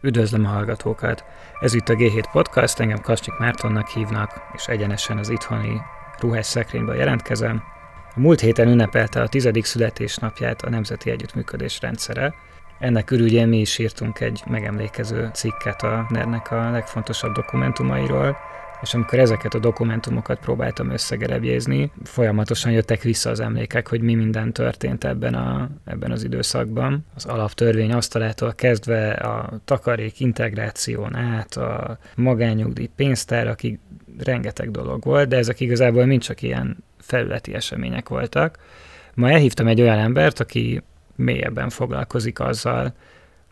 Üdvözlöm a hallgatókat! Ez itt a G7 Podcast, engem Kasnyik Mártonnak hívnak, és egyenesen az itthoni ruhás szekrényből jelentkezem. A múlt héten ünnepelte a tizedik születésnapját a Nemzeti Együttműködés rendszere. Ennek ürügyén mi is írtunk egy megemlékező cikket a ner a legfontosabb dokumentumairól, és amikor ezeket a dokumentumokat próbáltam összegerebjézni, folyamatosan jöttek vissza az emlékek, hogy mi minden történt ebben, a, ebben az időszakban. Az alaptörvény asztalától kezdve a takarék integráción át, a magányugdíj pénztárakig rengeteg dolog volt, de ezek igazából mind csak ilyen felületi események voltak. Ma elhívtam egy olyan embert, aki mélyebben foglalkozik azzal,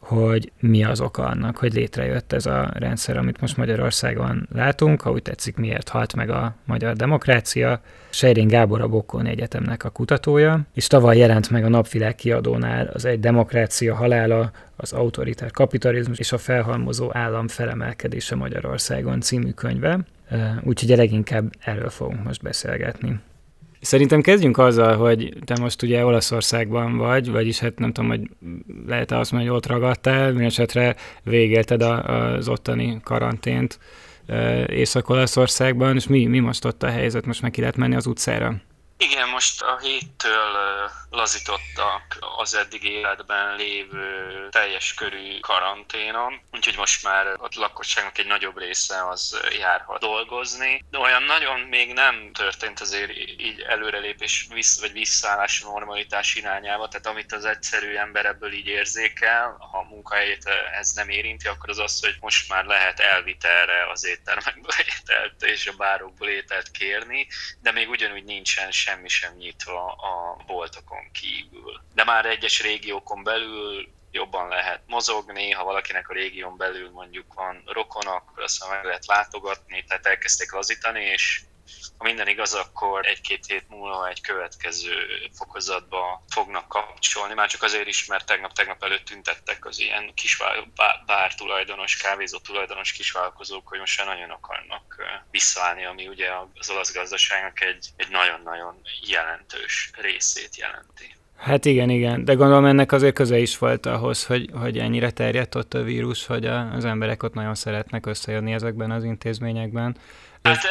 hogy mi az oka annak, hogy létrejött ez a rendszer, amit most Magyarországon látunk, ha úgy tetszik, miért halt meg a magyar demokrácia. Sejrén Gábor a Bokkóni Egyetemnek a kutatója, és tavaly jelent meg a Napvilág kiadónál az egy demokrácia halála, az autoritár kapitalizmus és a felhalmozó állam felemelkedése Magyarországon című könyve, úgyhogy leginkább erről fogunk most beszélgetni. Szerintem kezdjünk azzal, hogy te most ugye Olaszországban vagy, vagyis hát nem tudom, hogy lehet-e azt mondani, hogy ott ragadtál, mindesetre végélted az ottani karantént Észak-Olaszországban, és mi, mi most ott a helyzet? Most meg ki lehet menni az utcára? Igen, most a héttől lazítottak az eddig életben lévő teljes körű karanténon, úgyhogy most már a lakosságnak egy nagyobb része az járhat dolgozni. De olyan nagyon még nem történt azért így előrelépés vissz, vagy visszaállás a normalitás irányába, tehát amit az egyszerű ember ebből így érzékel, ha a munkahelyét ez nem érinti, akkor az az, hogy most már lehet elvitelre az éttermekből ételt és a bárokból ételt kérni, de még ugyanúgy nincsen semmi sem nyitva a boltokon kívül. De már egyes régiókon belül jobban lehet mozogni, ha valakinek a régión belül mondjuk van rokona, akkor azt meg lehet látogatni, tehát elkezdték lazítani, és ha minden igaz, akkor egy-két hét múlva egy következő fokozatba fognak kapcsolni. Már csak azért is, mert tegnap-tegnap előtt tüntettek az ilyen kis bár tulajdonos, kávézó tulajdonos kisvállalkozók, hogy most nagyon akarnak visszaállni, ami ugye az olasz gazdaságnak egy, egy nagyon-nagyon jelentős részét jelenti. Hát igen, igen, de gondolom ennek azért köze is volt ahhoz, hogy, hogy ennyire terjedt ott a vírus, hogy a, az emberek ott nagyon szeretnek összejönni ezekben az intézményekben. Hát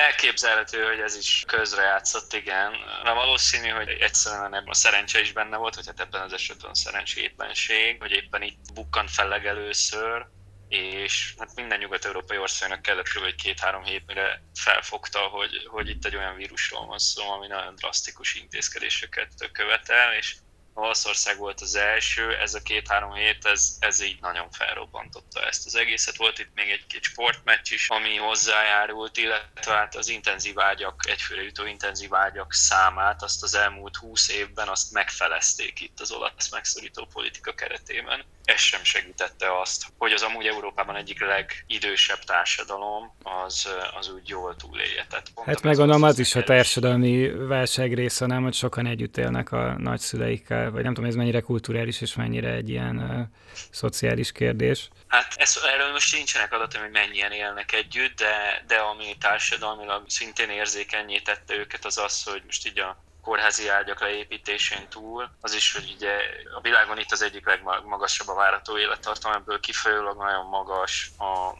Elképzelhető, hogy ez is közrejátszott, igen. Na valószínű, hogy egyszerűen ebben a szerencse is benne volt, hogy hát ebben az esetben szerencsétlenség, hogy éppen itt bukkant fel legelőször, és hát minden nyugat-európai országnak kellett kb. két-három hét, mire felfogta, hogy, hogy itt egy olyan vírusról van szó, ami nagyon drasztikus intézkedéseket követel, és Olaszország volt az első, ez a két-három hét, ez, ez így nagyon felrobbantotta ezt az egészet. Volt itt még egy-két sportmeccs is, ami hozzájárult, illetve hát az intenzív ágyak, egyfőre jutó intenzív ágyak számát, azt az elmúlt húsz évben azt megfelezték itt az olasz megszorító politika keretében. Ez sem segítette azt, hogy az amúgy Európában egyik legidősebb társadalom az, az úgy jól túlélje. Tehát hát meg gondolom az, az is a társadalmi válság része, nem, hogy sokan együtt élnek a nagyszüleikkel vagy nem tudom, ez mennyire kulturális és mennyire egy ilyen uh, szociális kérdés. Hát ez, erről most nincsenek adatok, hogy mennyien élnek együtt, de, de ami társadalmilag szintén érzékenyé tette őket, az az, hogy most így a kórházi ágyak leépítésén túl, az is, hogy ugye a világon itt az egyik legmagasabb a várható élettartam, ebből kifolyólag nagyon magas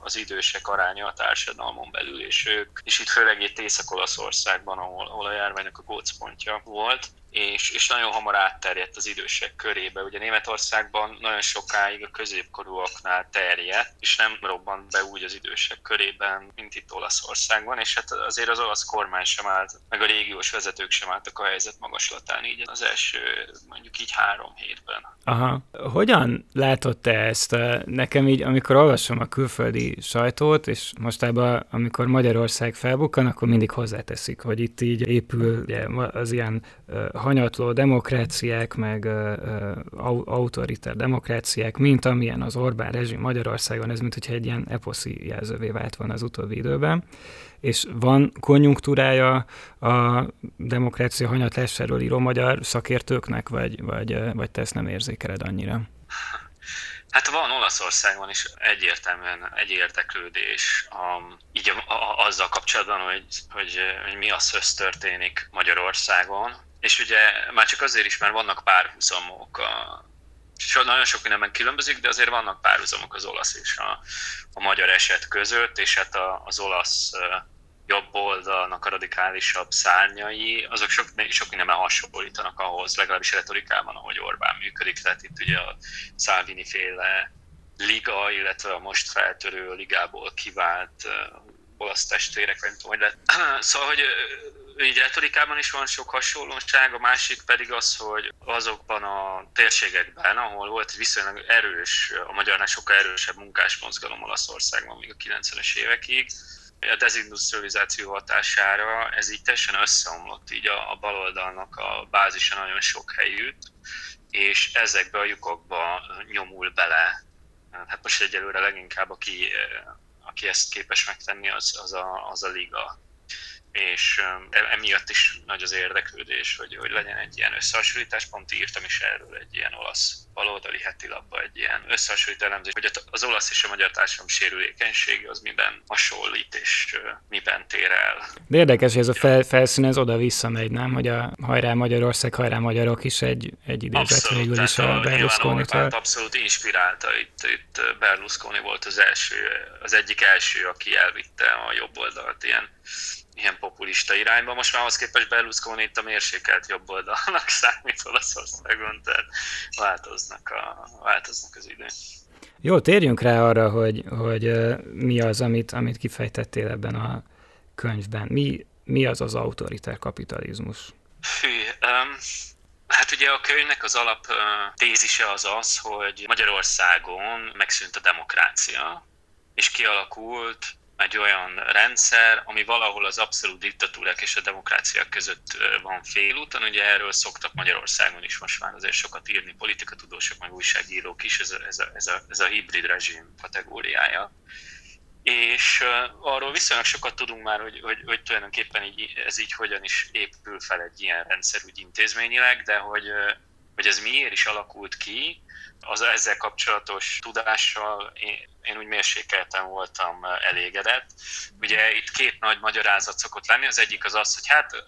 az idősek aránya a társadalmon belül, és ők, és itt főleg itt Észak-Olaszországban, ahol, ahol a járványnak a gócpontja volt, és, és nagyon hamar átterjedt az idősek körébe. Ugye Németországban nagyon sokáig a középkorúaknál terjedt, és nem robbant be úgy az idősek körében, mint itt Olaszországban, és hát azért az olasz kormány sem állt, meg a régiós vezetők sem álltak a helyzet magaslatán így az első mondjuk így három hétben. Aha. Hogyan látod te ezt? Nekem így, amikor olvasom a külföldi sajtót, és mostában, amikor Magyarország felbukkan, akkor mindig hozzáteszik, hogy itt így épül ugye, az ilyen hanyatló demokráciák, meg autoriter demokráciák, mint amilyen az Orbán rezsim Magyarországon, ez mint hogyha egy ilyen eposzi jelzővé vált van az utóbbi időben és van konjunktúrája a demokrácia hanyatlásáról író magyar szakértőknek, vagy, vagy, vagy te ezt nem érzékeled annyira? Hát van Olaszországban is egyértelműen egy érdeklődés a, így a, a, azzal kapcsolatban, hogy, hogy, hogy mi az, történik Magyarországon. És ugye már csak azért is, mert vannak párhuzamok a, so, nagyon sok mindenben különbözik, de azért vannak párhuzamok az olasz és a, a magyar eset között, és hát a, az olasz jobb oldalnak a radikálisabb szárnyai, azok sok, sok mindenben hasonlítanak ahhoz, legalábbis retorikában, ahogy Orbán működik. Tehát itt ugye a Salvini féle liga, illetve a most feltörő ligából kivált olasz testvérek, vagy nem tudom, hogy lett. Szóval, hogy így retorikában is van sok hasonlóság, a másik pedig az, hogy azokban a térségekben, ahol volt viszonylag erős, a magyarnál sokkal erősebb munkásmozgalom Olaszországban még a 90-es évekig, a dezindustrializáció hatására ez így teljesen összeomlott, így a, a baloldalnak a bázisa nagyon sok helyütt, és ezekbe a lyukokba nyomul bele. Hát most egyelőre leginkább aki, aki ezt képes megtenni, az, az, a, az a liga és e, emiatt is nagy az érdeklődés, hogy, hogy legyen egy ilyen összehasonlítás. Pont írtam is erről egy ilyen olasz baloldali heti lapba egy ilyen összehasonlító elemzés, hogy az olasz és a magyar társadalom sérülékenysége az miben hasonlít és miben tér el. De érdekes, hogy ez a fel, felszín ez oda-vissza megy, nem? Hogy a hajrá Magyarország, hajrá magyarok is egy, egy idézet végül is a berlusconi Abszolút inspirálta. Itt, itt Berlusconi volt az első, az egyik első, aki elvitte a jobb oldalt ilyen ilyen populista irányba. Most már ahhoz képest Berlusconi itt a mérsékelt jobb oldalnak számít Olaszországon, tehát változnak, a, változnak az idő. Jó, térjünk rá arra, hogy, hogy mi az, amit, amit kifejtettél ebben a könyvben. Mi, mi az az autoritár kapitalizmus? Fű, um, Hát ugye a könyvnek az alap tézise az az, hogy Magyarországon megszűnt a demokrácia, és kialakult egy olyan rendszer, ami valahol az abszolút diktatúrák és a demokráciák között van félúton. Ugye erről szoktak Magyarországon is most már azért sokat írni politikatudósok, meg újságírók is, ez a, ez a, ez a, ez a hibrid rezsim kategóriája. És arról viszonylag sokat tudunk már, hogy, hogy, hogy tulajdonképpen így, ez így hogyan is épül fel egy ilyen rendszer úgy intézményileg, de hogy, hogy ez miért is alakult ki, az ezzel kapcsolatos tudással én, én úgy mérsékelten voltam elégedett. Ugye itt két nagy magyarázat szokott lenni, az egyik az az, hogy hát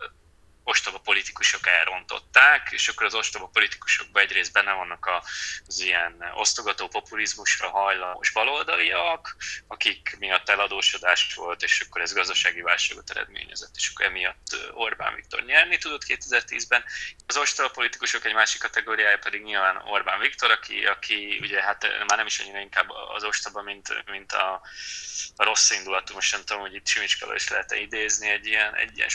ostoba politikusok elrontották, és akkor az ostoba politikusokban egyrészt benne vannak az ilyen osztogató populizmusra hajlamos baloldaliak, akik miatt eladósodás volt, és akkor ez gazdasági válságot eredményezett, és akkor emiatt Orbán Viktor nyerni tudott 2010-ben. Az ostoba politikusok egy másik kategóriája pedig nyilván Orbán Viktor, aki, aki ugye hát már nem is annyira inkább az ostoba, mint, mint a, a rossz indulatú, most nem tudom, hogy itt Simicskala is lehet idézni egy ilyen, egy ilyen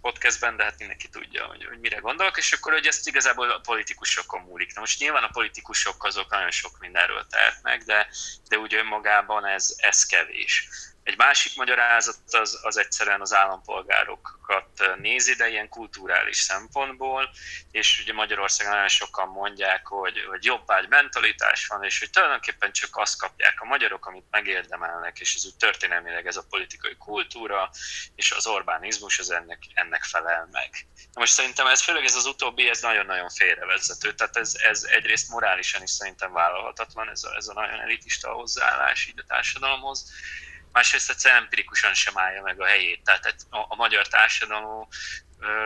podcastben, de hát mindenki tudja, hogy, hogy mire gondolok, és akkor hogy ezt igazából a politikusokon múlik. Na most nyilván a politikusok azok nagyon sok mindenről tehetnek, de, de úgy önmagában ez, ez kevés. Egy másik magyarázat az, az egyszerűen az állampolgárokat nézi, de ilyen kulturális szempontból, és ugye Magyarországon nagyon sokan mondják, hogy, hogy jobbágy mentalitás van, és hogy tulajdonképpen csak azt kapják a magyarok, amit megérdemelnek, és ez úgy történelmileg ez a politikai kultúra, és az Orbánizmus az ennek, ennek felel meg. Na most szerintem ez főleg ez az utóbbi, ez nagyon-nagyon félrevezető, tehát ez, ez egyrészt morálisan is szerintem vállalhatatlan, ez a, ez a nagyon elitista hozzáállás így a társadalomhoz, másrészt egyszerűen empirikusan sem állja meg a helyét. Tehát a, a magyar társadalom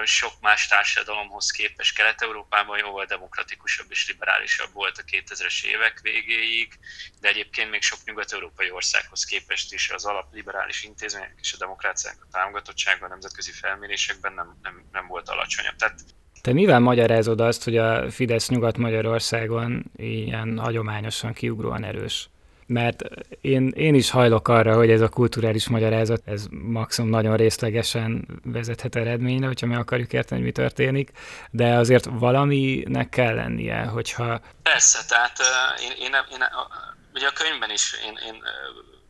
sok más társadalomhoz képest Kelet-Európában jóval demokratikusabb és liberálisabb volt a 2000-es évek végéig, de egyébként még sok nyugat-európai országhoz képest is az alapliberális intézmények és a demokráciák támogatottsága a nemzetközi felmérésekben nem, nem, nem volt alacsonyabb. Tehát te mivel magyarázod azt, hogy a Fidesz Nyugat-Magyarországon ilyen hagyományosan kiugróan erős? Mert én, én is hajlok arra, hogy ez a kulturális magyarázat, ez maximum nagyon részlegesen vezethet eredményre, hogyha meg akarjuk érteni, hogy mi történik, de azért valaminek kell lennie, hogyha... Persze, tehát én, én, én, ugye a könyvben is én, én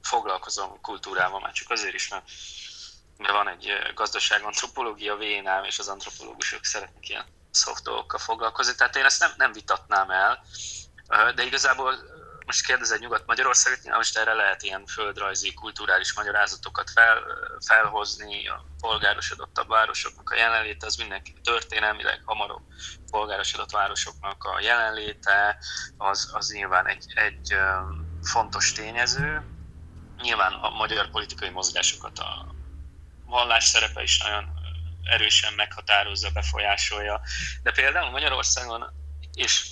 foglalkozom kultúrával, már csak azért is, mert, mert van egy gazdaságantropológia vénám, és az antropológusok szeretnek ilyen szoft dolgokkal foglalkozni, tehát én ezt nem, nem vitatnám el, de igazából most kérdezed Nyugat-Magyarországot, nyilván most erre lehet ilyen földrajzi, kulturális magyarázatokat fel, felhozni, a polgárosodottabb városoknak a jelenléte, az mindenki történelmileg hamarabb polgárosodott városoknak a jelenléte, az, az nyilván egy, egy fontos tényező. Nyilván a magyar politikai mozgásokat a vallás szerepe is nagyon erősen meghatározza, befolyásolja. De például Magyarországon és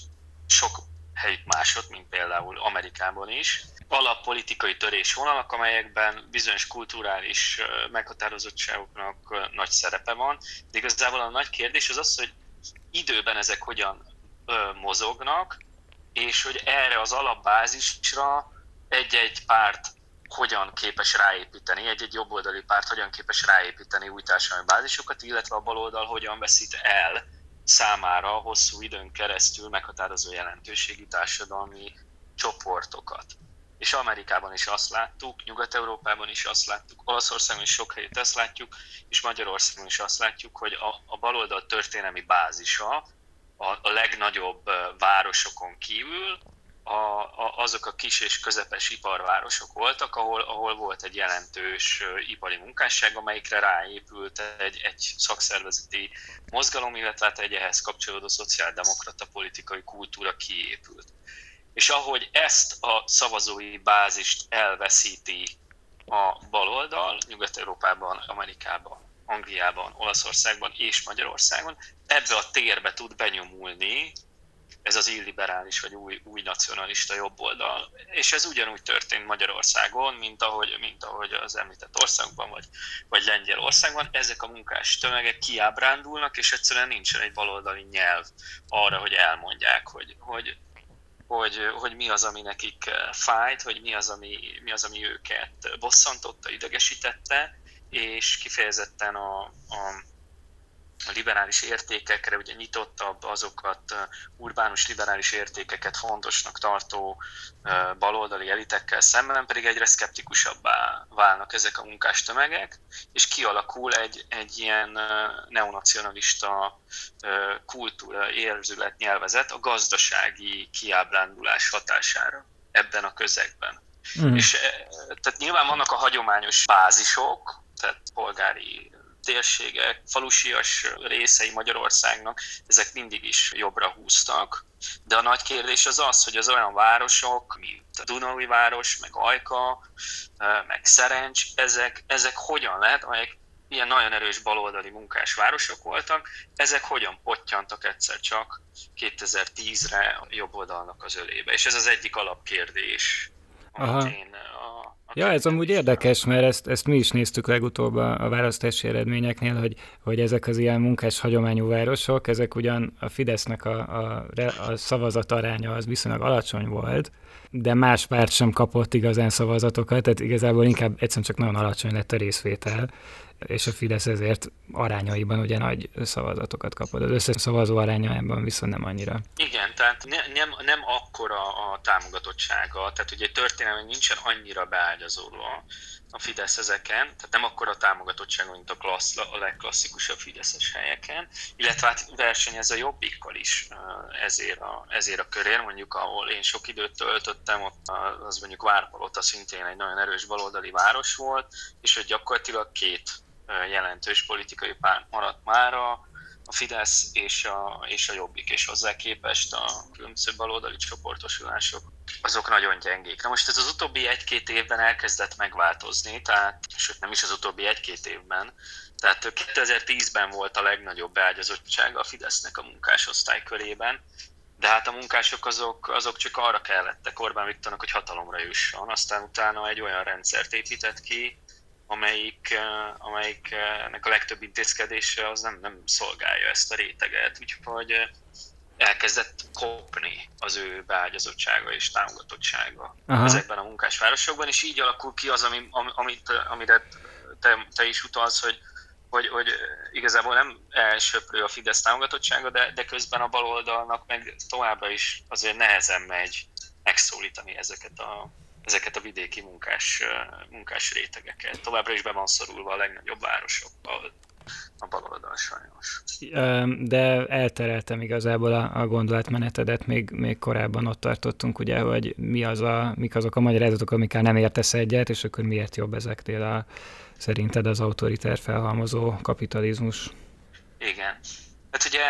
sok helyük másod, mint például Amerikában is. Alappolitikai törésvonalak, amelyekben bizonyos kulturális meghatározottságoknak nagy szerepe van, de igazából a nagy kérdés az az, hogy időben ezek hogyan mozognak, és hogy erre az alapbázisra egy-egy párt hogyan képes ráépíteni, egy-egy jobboldali párt hogyan képes ráépíteni új társadalmi bázisokat, illetve a baloldal hogyan veszít el számára hosszú időn keresztül meghatározó jelentőségű társadalmi csoportokat. És Amerikában is azt láttuk, Nyugat-Európában is azt láttuk, Olaszországon is sok helyet ezt látjuk, és Magyarországon is azt látjuk, hogy a, a baloldal történelmi bázisa a, a legnagyobb városokon kívül a, a, azok a kis és közepes iparvárosok voltak, ahol, ahol volt egy jelentős ipari munkásság, amelyikre ráépült egy, egy szakszervezeti mozgalom, illetve hát egy ehhez kapcsolódó szociáldemokrata politikai kultúra kiépült. És ahogy ezt a szavazói bázist elveszíti a baloldal, Nyugat-Európában, Amerikában, Angliában, Olaszországban és Magyarországon, ebbe a térbe tud benyomulni ez az illiberális vagy új, új nacionalista jobboldal. És ez ugyanúgy történt Magyarországon, mint ahogy, mint ahogy az említett országban, vagy, vagy Lengyelországban. Ezek a munkás tömegek kiábrándulnak, és egyszerűen nincsen egy baloldali nyelv arra, hogy elmondják, hogy, hogy, hogy, hogy mi az, ami nekik fájt, hogy mi az, ami, mi az, ami őket bosszantotta, idegesítette, és kifejezetten a, a a liberális értékekre, ugye nyitottabb azokat, urbánus liberális értékeket fontosnak tartó baloldali elitekkel szemben pedig egyre szkeptikusabbá válnak ezek a munkás tömegek, és kialakul egy, egy ilyen neonacionalista kultúra, érzület, nyelvezet a gazdasági kiábrándulás hatására ebben a közegben. Mm. És tehát nyilván vannak a hagyományos bázisok, tehát polgári térségek, falusias részei Magyarországnak, ezek mindig is jobbra húztak. De a nagy kérdés az az, hogy az olyan városok, mint a Dunai város, meg Ajka, meg Szerencs, ezek, ezek hogyan lehet, amelyek ilyen nagyon erős baloldali munkás városok voltak, ezek hogyan pottyantak egyszer csak 2010-re a jobb oldalnak az ölébe. És ez az egyik alapkérdés, amit én Ja, ez amúgy érdekes, mert ezt, ezt mi is néztük legutóbb a, a választási eredményeknél, hogy, hogy ezek az ilyen munkás hagyományú városok, ezek ugyan a Fidesznek a, a, a szavazat aránya az viszonylag alacsony volt, de más párt sem kapott igazán szavazatokat, tehát igazából inkább egyszerűen csak nagyon alacsony lett a részvétel, és a Fidesz ezért arányaiban ugye nagy szavazatokat kapott. Az összes szavazó arányában viszont nem annyira. Igen, tehát ne, nem, nem akkora a támogatottsága, tehát ugye történelmi nincsen annyira beágyazódva a Fidesz ezeken, tehát nem akkora a támogatottsága, mint a, klassz, a legklasszikusabb Fideszes helyeken, illetve hát versenyez a jobbikkal is ezért a, ezért a körén, mondjuk ahol én sok időt töltöttem, ott az mondjuk Várpalota szintén egy nagyon erős baloldali város volt, és hogy gyakorlatilag két jelentős politikai párt maradt már a, Fidesz és a, és a Jobbik, és hozzá képest a különböző baloldali csoportosulások azok nagyon gyengék. Na most ez az utóbbi egy-két évben elkezdett megváltozni, tehát, sőt nem is az utóbbi egy-két évben, tehát 2010-ben volt a legnagyobb beágyazottság a Fidesznek a munkásosztály körében, de hát a munkások azok, azok csak arra kellettek Orbán Viktornak, hogy hatalomra jusson, aztán utána egy olyan rendszert épített ki, amelyik, eh, amelyiknek a legtöbb intézkedése az nem, nem szolgálja ezt a réteget, úgyhogy eh, elkezdett kopni az ő beágyazottsága és támogatottsága Aha. ezekben a munkásvárosokban, és így alakul ki az, ami, amit, amire te, te is utalsz, hogy, hogy, hogy igazából nem elsöprő a Fidesz támogatottsága, de, de közben a baloldalnak meg továbbra is azért nehezen megy megszólítani ezeket a, ezeket a vidéki munkás, munkás rétegeket. Továbbra is be van szorulva a legnagyobb városokba, a baloldal sajnos. De eltereltem igazából a, a gondolatmenetedet, még, még korábban ott tartottunk, ugye, hogy mi az a, mik azok a magyarázatok, amikkel nem értesz egyet, és akkor miért jobb ezeknél a, szerinted az autoritár felhalmozó kapitalizmus? Igen. Hát ugye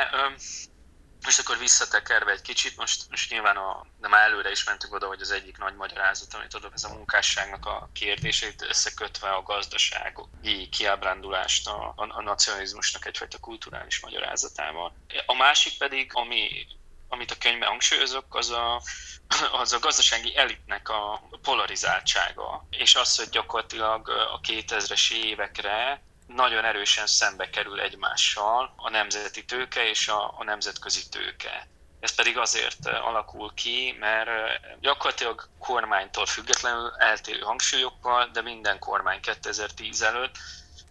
most akkor visszatekerve egy kicsit, most, most nyilván a, de már előre is mentünk oda, hogy az egyik nagy magyarázat, amit adok, ez a munkásságnak a kérdését összekötve a gazdasági kiábrándulást a, a, a nacionalizmusnak egyfajta kulturális magyarázatával. A másik pedig, ami amit a könyvben hangsúlyozok, az a, az a gazdasági elitnek a polarizáltsága, és az, hogy gyakorlatilag a 2000-es évekre nagyon erősen szembe kerül egymással a nemzeti tőke és a, a nemzetközi tőke. Ez pedig azért alakul ki, mert gyakorlatilag kormánytól függetlenül eltérő hangsúlyokkal, de minden kormány 2010 előtt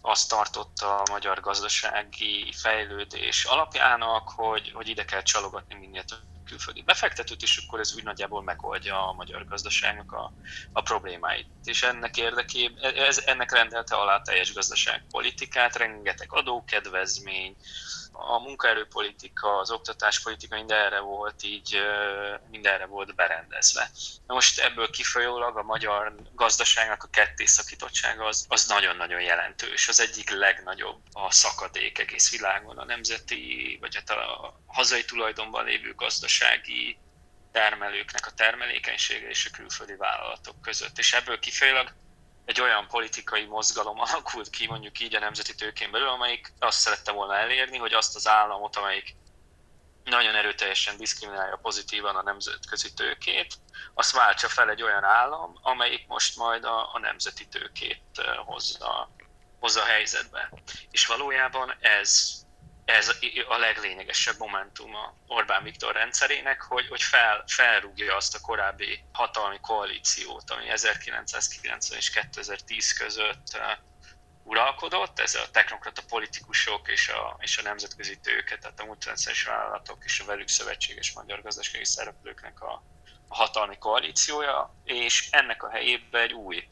azt tartotta a magyar gazdasági fejlődés alapjának, hogy, hogy ide kell csalogatni minél több külföldi befektetőt, és akkor ez úgy nagyjából megoldja a magyar gazdaságnak a, a problémáit. És ennek érdekében, ez, ennek rendelte alá teljes gazdaságpolitikát, rengeteg adókedvezmény, a munkaerőpolitika, az oktatáspolitika mindenre volt így, mindenre volt berendezve. Na most ebből kifolyólag a magyar gazdaságnak a kettészakítottsága az, az nagyon-nagyon jelentős. Az egyik legnagyobb a szakadék egész világon a nemzeti, vagy hát a hazai tulajdonban lévő gazdasági termelőknek a termelékenysége és a külföldi vállalatok között. És ebből kifolyólag egy olyan politikai mozgalom alakult ki, mondjuk így a nemzeti tőkén belül, amelyik azt szerette volna elérni, hogy azt az államot, amelyik nagyon erőteljesen diszkriminálja pozitívan a nemzetközi tőkét, azt váltsa fel egy olyan állam, amelyik most majd a, a nemzeti tőkét hozza, hozza a helyzetbe. És valójában ez ez a leglényegesebb momentum a Orbán Viktor rendszerének, hogy, hogy fel, felrúgja azt a korábbi hatalmi koalíciót, ami 1990 és 2010 között uralkodott, ez a technokrata politikusok és a, és a nemzetközi tőke, tehát a multinacionális vállalatok és a velük szövetséges magyar gazdasági szereplőknek a, a hatalmi koalíciója, és ennek a helyébe egy új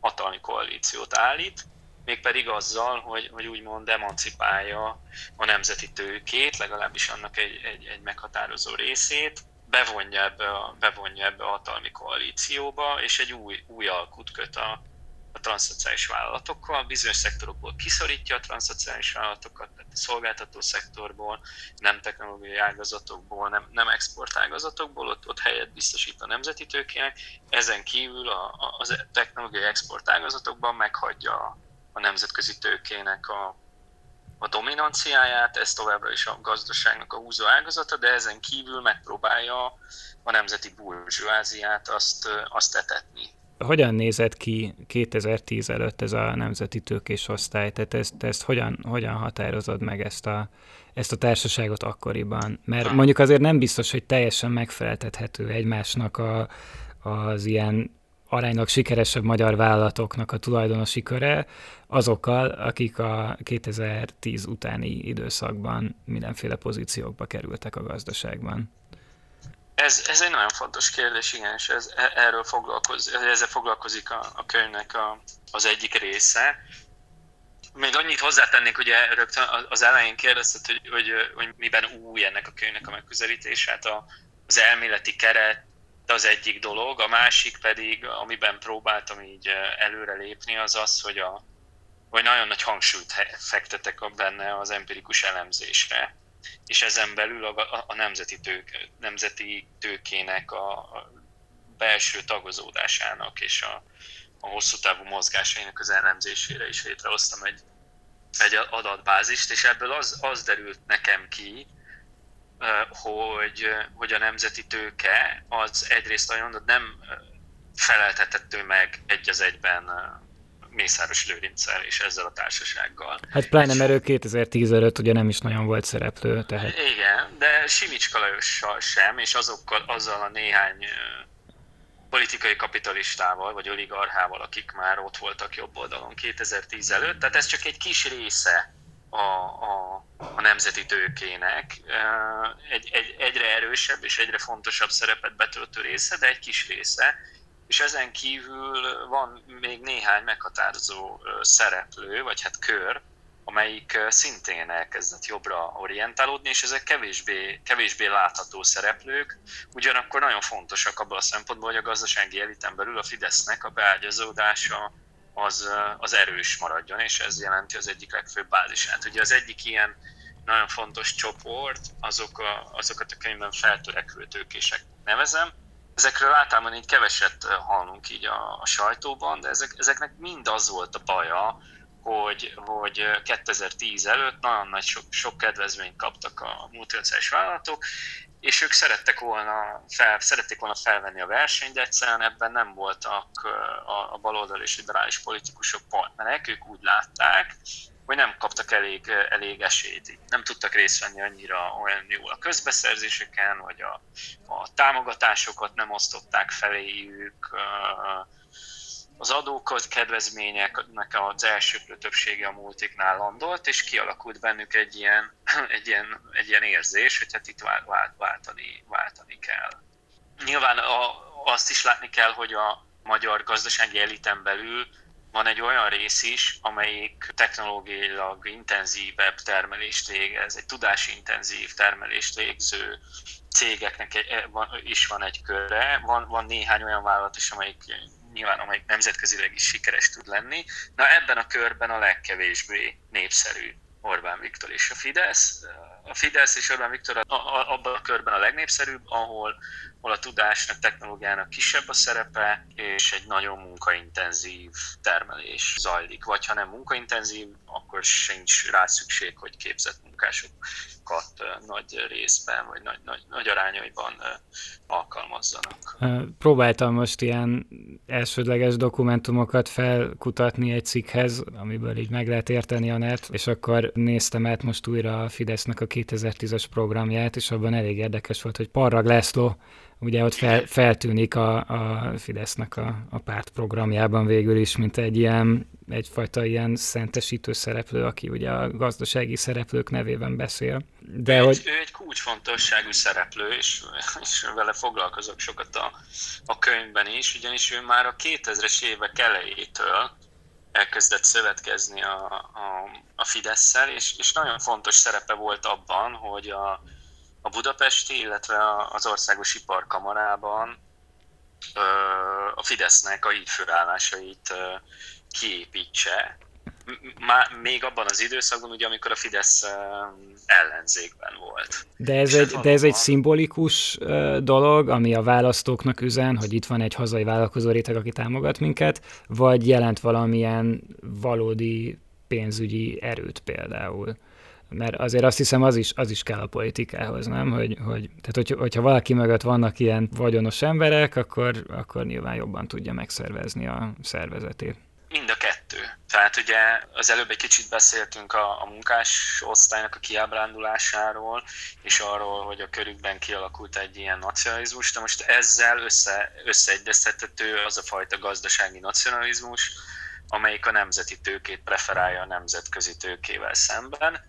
hatalmi koalíciót állít, mégpedig azzal, hogy, hogy úgymond emancipálja a nemzeti tőkét, legalábbis annak egy, egy, egy meghatározó részét, bevonja ebbe, a, bevonja ebbe a hatalmi koalícióba, és egy új, új alkut köt a, a transzociális vállalatokkal, bizonyos szektorokból kiszorítja a transzociális vállalatokat, tehát a szolgáltató szektorból, nem technológiai ágazatokból, nem, nem export ágazatokból, ott, ott helyet biztosít a nemzeti tőkének, ezen kívül a, a, a technológiai export ágazatokban meghagyja a nemzetközi tőkének a, a dominanciáját, ez továbbra is a gazdaságnak a húzó ágazata, de ezen kívül megpróbálja a nemzeti burzsóáziát azt, azt etetni. Hogyan nézett ki 2010 előtt ez a nemzeti tőkés osztály? Tehát ezt, ezt hogyan, hogyan határozod meg ezt a, ezt a társaságot akkoriban? Mert mondjuk azért nem biztos, hogy teljesen megfeleltethető egymásnak a, az ilyen aránylag sikeresebb magyar vállalatoknak a tulajdonosi köre azokkal, akik a 2010 utáni időszakban mindenféle pozíciókba kerültek a gazdaságban. Ez, ez egy nagyon fontos kérdés, igen, és ez, e, erről foglalkoz, ezzel foglalkozik a, a könyvnek a, az egyik része. Még annyit hozzátennék, ugye rögtön az elején kérdezted, hogy, hogy, hogy miben új ennek a könyvnek a megközelítés, hát a, az elméleti keret az egyik dolog, a másik pedig, amiben próbáltam így előre lépni, az az, hogy, a, hogy nagyon nagy hangsúlyt fektetek a benne az empirikus elemzésre, és ezen belül a, a nemzeti, tők, nemzeti tőkének a, a belső tagozódásának és a, a hosszú távú mozgásainak az elemzésére is létrehoztam egy, egy adatbázist, és ebből az, az derült nekem ki, hogy, hogy a nemzeti tőke az egyrészt olyan, nem feleltethető meg egy az egyben Mészáros Lőrincsel és ezzel a társasággal. Hát pláne, mert ő 2010 előtt ugye nem is nagyon volt szereplő. Tehát... Igen, de Simicska Lajossal sem, és azokkal, azzal a néhány politikai kapitalistával, vagy oligarchával, akik már ott voltak jobb oldalon 2010 előtt. Tehát ez csak egy kis része a, a, a nemzeti tőkének. Egy, egy, egyre erősebb és egyre fontosabb szerepet betöltő része, de egy kis része, és ezen kívül van még néhány meghatározó szereplő, vagy hát kör, amelyik szintén elkezdett jobbra orientálódni, és ezek kevésbé, kevésbé látható szereplők, ugyanakkor nagyon fontosak abban a szempontból, hogy a gazdasági eliten belül a Fidesznek a beágyazódása az, az erős maradjon, és ez jelenti az egyik legfőbb bázisát. Ugye az egyik ilyen nagyon fontos csoport, azok a, azokat a könyvben feltörekvő tőkések nevezem. Ezekről általában így keveset hallunk így a, a sajtóban, de ezek, ezeknek mind az volt a baja, hogy, hogy 2010 előtt nagyon nagy sok, sok kedvezményt kaptak a multinacionális vállalatok, és ők szerettek volna, fel, szerették volna felvenni a versenyt, de egyszerűen ebben nem voltak a, a baloldal és liberális politikusok partnerek, ők úgy látták, hogy nem kaptak elég, elég esélyt, nem tudtak részt venni annyira olyan jól a közbeszerzéseken, vagy a, a támogatásokat nem osztották feléjük, az adókod kedvezményeknek az elsőprő többsége a multiknál landolt, és kialakult bennük egy ilyen, egy ilyen, egy ilyen érzés, hogy hát itt vált, váltani, váltani kell. Nyilván a, azt is látni kell, hogy a magyar gazdasági eliten belül van egy olyan rész is, amelyik technológiailag intenzívebb termelést végez, egy tudásintenzív termelést végző cégeknek is van egy körre. Van, van néhány olyan vállalat is, amelyik nyilván amelyik nemzetközileg is sikeres tud lenni. Na ebben a körben a legkevésbé népszerű Orbán Viktor és a Fidesz. A Fidesz és Orbán Viktor abban a körben a legnépszerűbb, ahol hol a tudásnak, technológiának kisebb a szerepe, és egy nagyon munkaintenzív termelés zajlik. Vagy ha nem munkaintenzív, akkor sincs rá szükség, hogy képzett munkásokat nagy részben, vagy nagy, nagy, nagy arányaiban alkalmazzanak. Próbáltam most ilyen elsődleges dokumentumokat felkutatni egy cikkhez, amiből így meg lehet érteni a net, és akkor néztem át most újra a Fidesznek a 2010-es programját, és abban elég érdekes volt, hogy Parrag László ugye ott fel, feltűnik a, a Fidesznek a, a párt programjában végül is, mint egy ilyen, egyfajta ilyen szentesítő szereplő, aki ugye a gazdasági szereplők nevében beszél. De ő, hogy... egy, ő egy kulcsfontosságú szereplő, és, és vele foglalkozok sokat a, a könyvben is, ugyanis ő már a 2000-es évek elejétől elkezdett szövetkezni a, a, a Fidesz-szel, és, és nagyon fontos szerepe volt abban, hogy a, a budapesti, illetve az országos iparkamarában a Fidesznek a hídfőállásait kiépítse, már még abban az időszakban, ugye, amikor a Fidesz ellenzékben volt. De ez, egy, de ez egy szimbolikus dolog, ami a választóknak üzen, hogy itt van egy hazai vállalkozó réteg, aki támogat minket, vagy jelent valamilyen valódi pénzügyi erőt például? Mert azért azt hiszem az is, az is kell a politikához, nem? Hogy, hogy, tehát hogy, hogyha valaki mögött vannak ilyen vagyonos emberek, akkor, akkor nyilván jobban tudja megszervezni a szervezetét. Mind a kettő. Tehát ugye az előbb egy kicsit beszéltünk a, a munkás osztálynak a kiábrándulásáról, és arról, hogy a körükben kialakult egy ilyen nacionalizmus, de most ezzel össze, összeegyeztethető az a fajta gazdasági nacionalizmus, amelyik a nemzeti tőkét preferálja a nemzetközi tőkével szemben,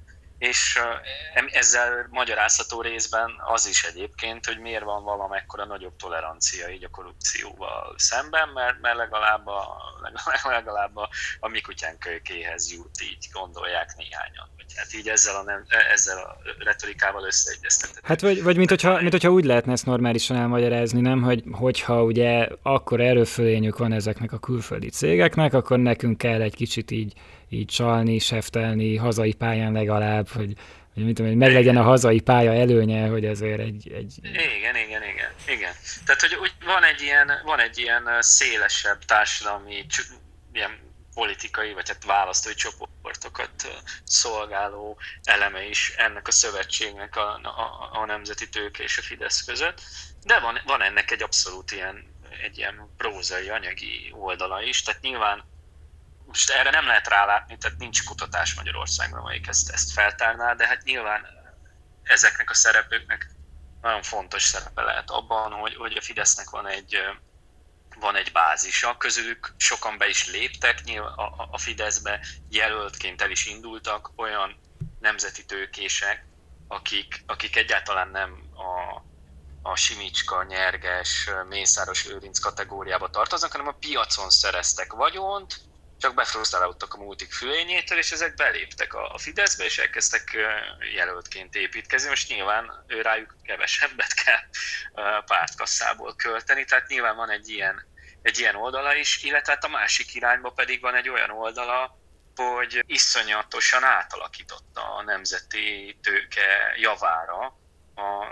és ezzel magyarázható részben az is egyébként, hogy miért van valamekkora nagyobb tolerancia így a korrupcióval szemben, mert, mert legalább, a, legalább a, a mi kutyán kölykéhez jut, így gondolják néhányan. Hát így ezzel a, nem, ezzel a retorikával összeegyeztetett. Hát vagy, vagy mint, hogyha, mint hogyha úgy lehetne ezt normálisan elmagyarázni, nem? Hogy, hogyha ugye akkor erőfölényük van ezeknek a külföldi cégeknek, akkor nekünk kell egy kicsit így így csalni, seftelni, hazai pályán legalább, hogy, hogy mit tudom, hogy meglegyen a hazai pálya előnye, hogy ezért egy, egy... Igen, igen, igen, igen. Tehát, hogy úgy van egy ilyen, van egy ilyen szélesebb társadalmi, ilyen politikai, vagy hát választói csoportokat szolgáló eleme is ennek a szövetségnek a, a, a nemzeti tőke és a Fidesz között, de van, van ennek egy abszolút ilyen, egy ilyen prózai, anyagi oldala is, tehát nyilván most erre nem lehet rálátni, tehát nincs kutatás Magyarországon, amelyik ezt, ezt feltárná, de hát nyilván ezeknek a szereplőknek nagyon fontos szerepe lehet abban, hogy, hogy a Fidesznek van egy, van egy bázisa, közülük sokan be is léptek a, a, a Fideszbe, jelöltként el is indultak olyan nemzeti tőkések, akik, akik egyáltalán nem a, a Simicska, Nyerges, Mészáros Lőrinc kategóriába tartoznak, hanem a piacon szereztek vagyont, csak befrusztrálódtak a multik fülényétől, és ezek beléptek a Fideszbe, és elkezdtek jelöltként építkezni. Most nyilván ő rájuk kevesebbet kell pártkasszából költeni, tehát nyilván van egy ilyen, egy ilyen oldala is, illetve hát a másik irányba pedig van egy olyan oldala, hogy iszonyatosan átalakította a nemzeti tőke javára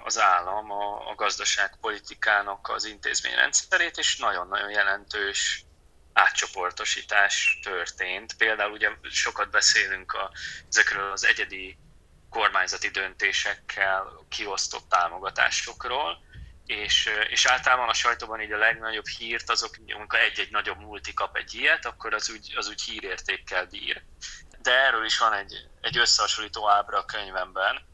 az állam a gazdaságpolitikának az intézményrendszerét, és nagyon-nagyon jelentős átcsoportosítás történt. Például ugye sokat beszélünk a, ezekről az egyedi kormányzati döntésekkel kiosztott támogatásokról, és, és általában a sajtóban így a legnagyobb hírt azok, amikor egy-egy nagyobb multi kap egy ilyet, akkor az úgy, az úgy hírértékkel bír. De erről is van egy, egy összehasonlító ábra a könyvemben,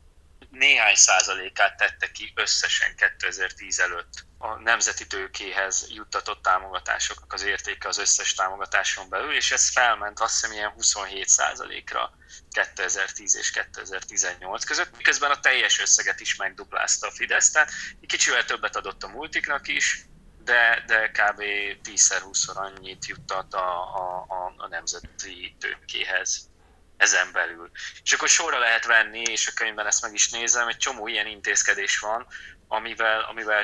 néhány százalékát tette ki összesen 2010 előtt a nemzeti tőkéhez juttatott támogatásoknak az értéke az összes támogatáson belül, és ez felment azt hiszem ilyen 27 százalékra 2010 és 2018 között, miközben a teljes összeget is megduplázta a Fidesz, tehát egy kicsivel többet adott a multiknak is, de, de kb. 10-20-szor annyit juttat a, a, a, a nemzeti tőkéhez ezen belül. És akkor sorra lehet venni, és a könyvben ezt meg is nézem, egy csomó ilyen intézkedés van, amivel, amivel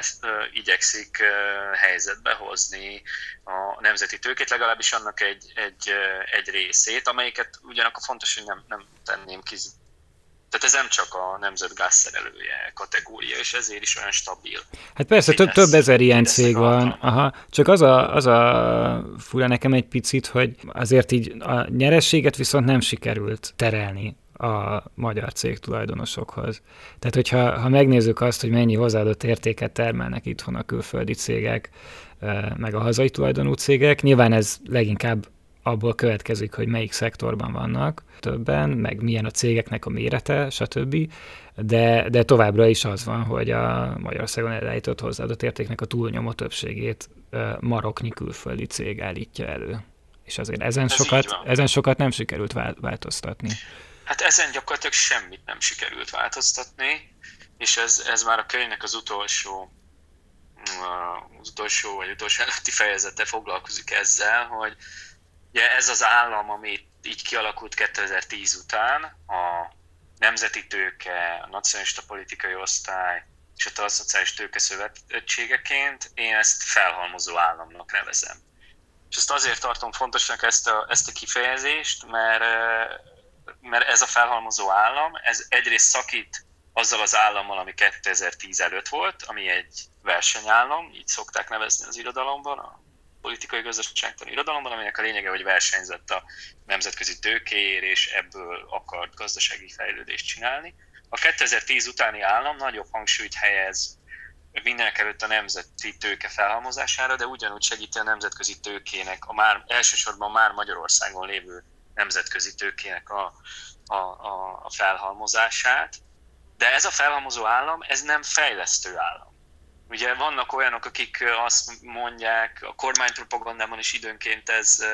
igyekszik helyzetbe hozni a nemzeti tőkét, legalábbis annak egy, egy, egy részét, amelyiket ugyanakkor fontos, hogy nem, nem tenném ki. Tehát ez nem csak a nemzet gázszerelője kategória, és ezért is olyan stabil. Hát persze, több, több ezer ilyen cég van, aha, csak az a, az a fura nekem egy picit, hogy azért így a nyerességet viszont nem sikerült terelni a magyar cég tulajdonosokhoz. Tehát, hogyha ha megnézzük azt, hogy mennyi hozzáadott értéket termelnek itthon a külföldi cégek, meg a hazai tulajdonú cégek, nyilván ez leginkább abból következik, hogy melyik szektorban vannak többen, meg milyen a cégeknek a mérete, stb. De, de továbbra is az van, hogy a Magyarországon elállított hozzáadott értéknek a túlnyomó többségét maroknyi külföldi cég állítja elő. És azért ezen, Ez sokat, ezen sokat nem sikerült változtatni. Hát ezen gyakorlatilag semmit nem sikerült változtatni, és ez, ez már a könyvnek az utolsó az utolsó vagy utolsó előtti fejezete foglalkozik ezzel, hogy ugye ez az állam, ami így kialakult 2010 után, a nemzeti tőke, a nacionalista politikai osztály és a transzociális tőke szövetségeként, én ezt felhalmozó államnak nevezem. És ezt azért tartom fontosnak ezt a, ezt a kifejezést, mert mert ez a felhalmozó állam, ez egyrészt szakít azzal az állammal, ami 2010 előtt volt, ami egy versenyállam, így szokták nevezni az irodalomban, a politikai gazdaságtan irodalomban, aminek a lényege, hogy versenyzett a nemzetközi tőkéért, és ebből akart gazdasági fejlődést csinálni. A 2010 utáni állam nagyobb hangsúlyt helyez mindenek előtt a nemzeti tőke felhalmozására, de ugyanúgy segíti a nemzetközi tőkének a már elsősorban már Magyarországon lévő nemzetközi tőkének a, a, a, a felhalmozását, de ez a felhalmozó állam, ez nem fejlesztő állam. Ugye vannak olyanok, akik azt mondják, a kormánypropagandában is időnként ez,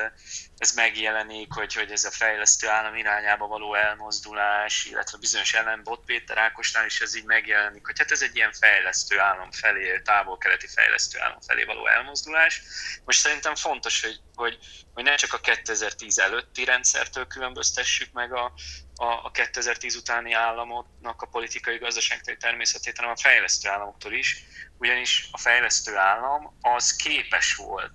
ez megjelenik, hogy, hogy ez a fejlesztő állam irányába való elmozdulás, illetve bizonyos ellen Bot Péter Ákosnál is ez így megjelenik, hogy hát ez egy ilyen fejlesztő állam felé, távol-keleti fejlesztő állam felé való elmozdulás. Most szerintem fontos, hogy, hogy, hogy ne csak a 2010 előtti rendszertől különböztessük meg a, a, a 2010 utáni államoknak a politikai gazdaságtani természetét, hanem a fejlesztő államoktól is, ugyanis a fejlesztő állam az képes volt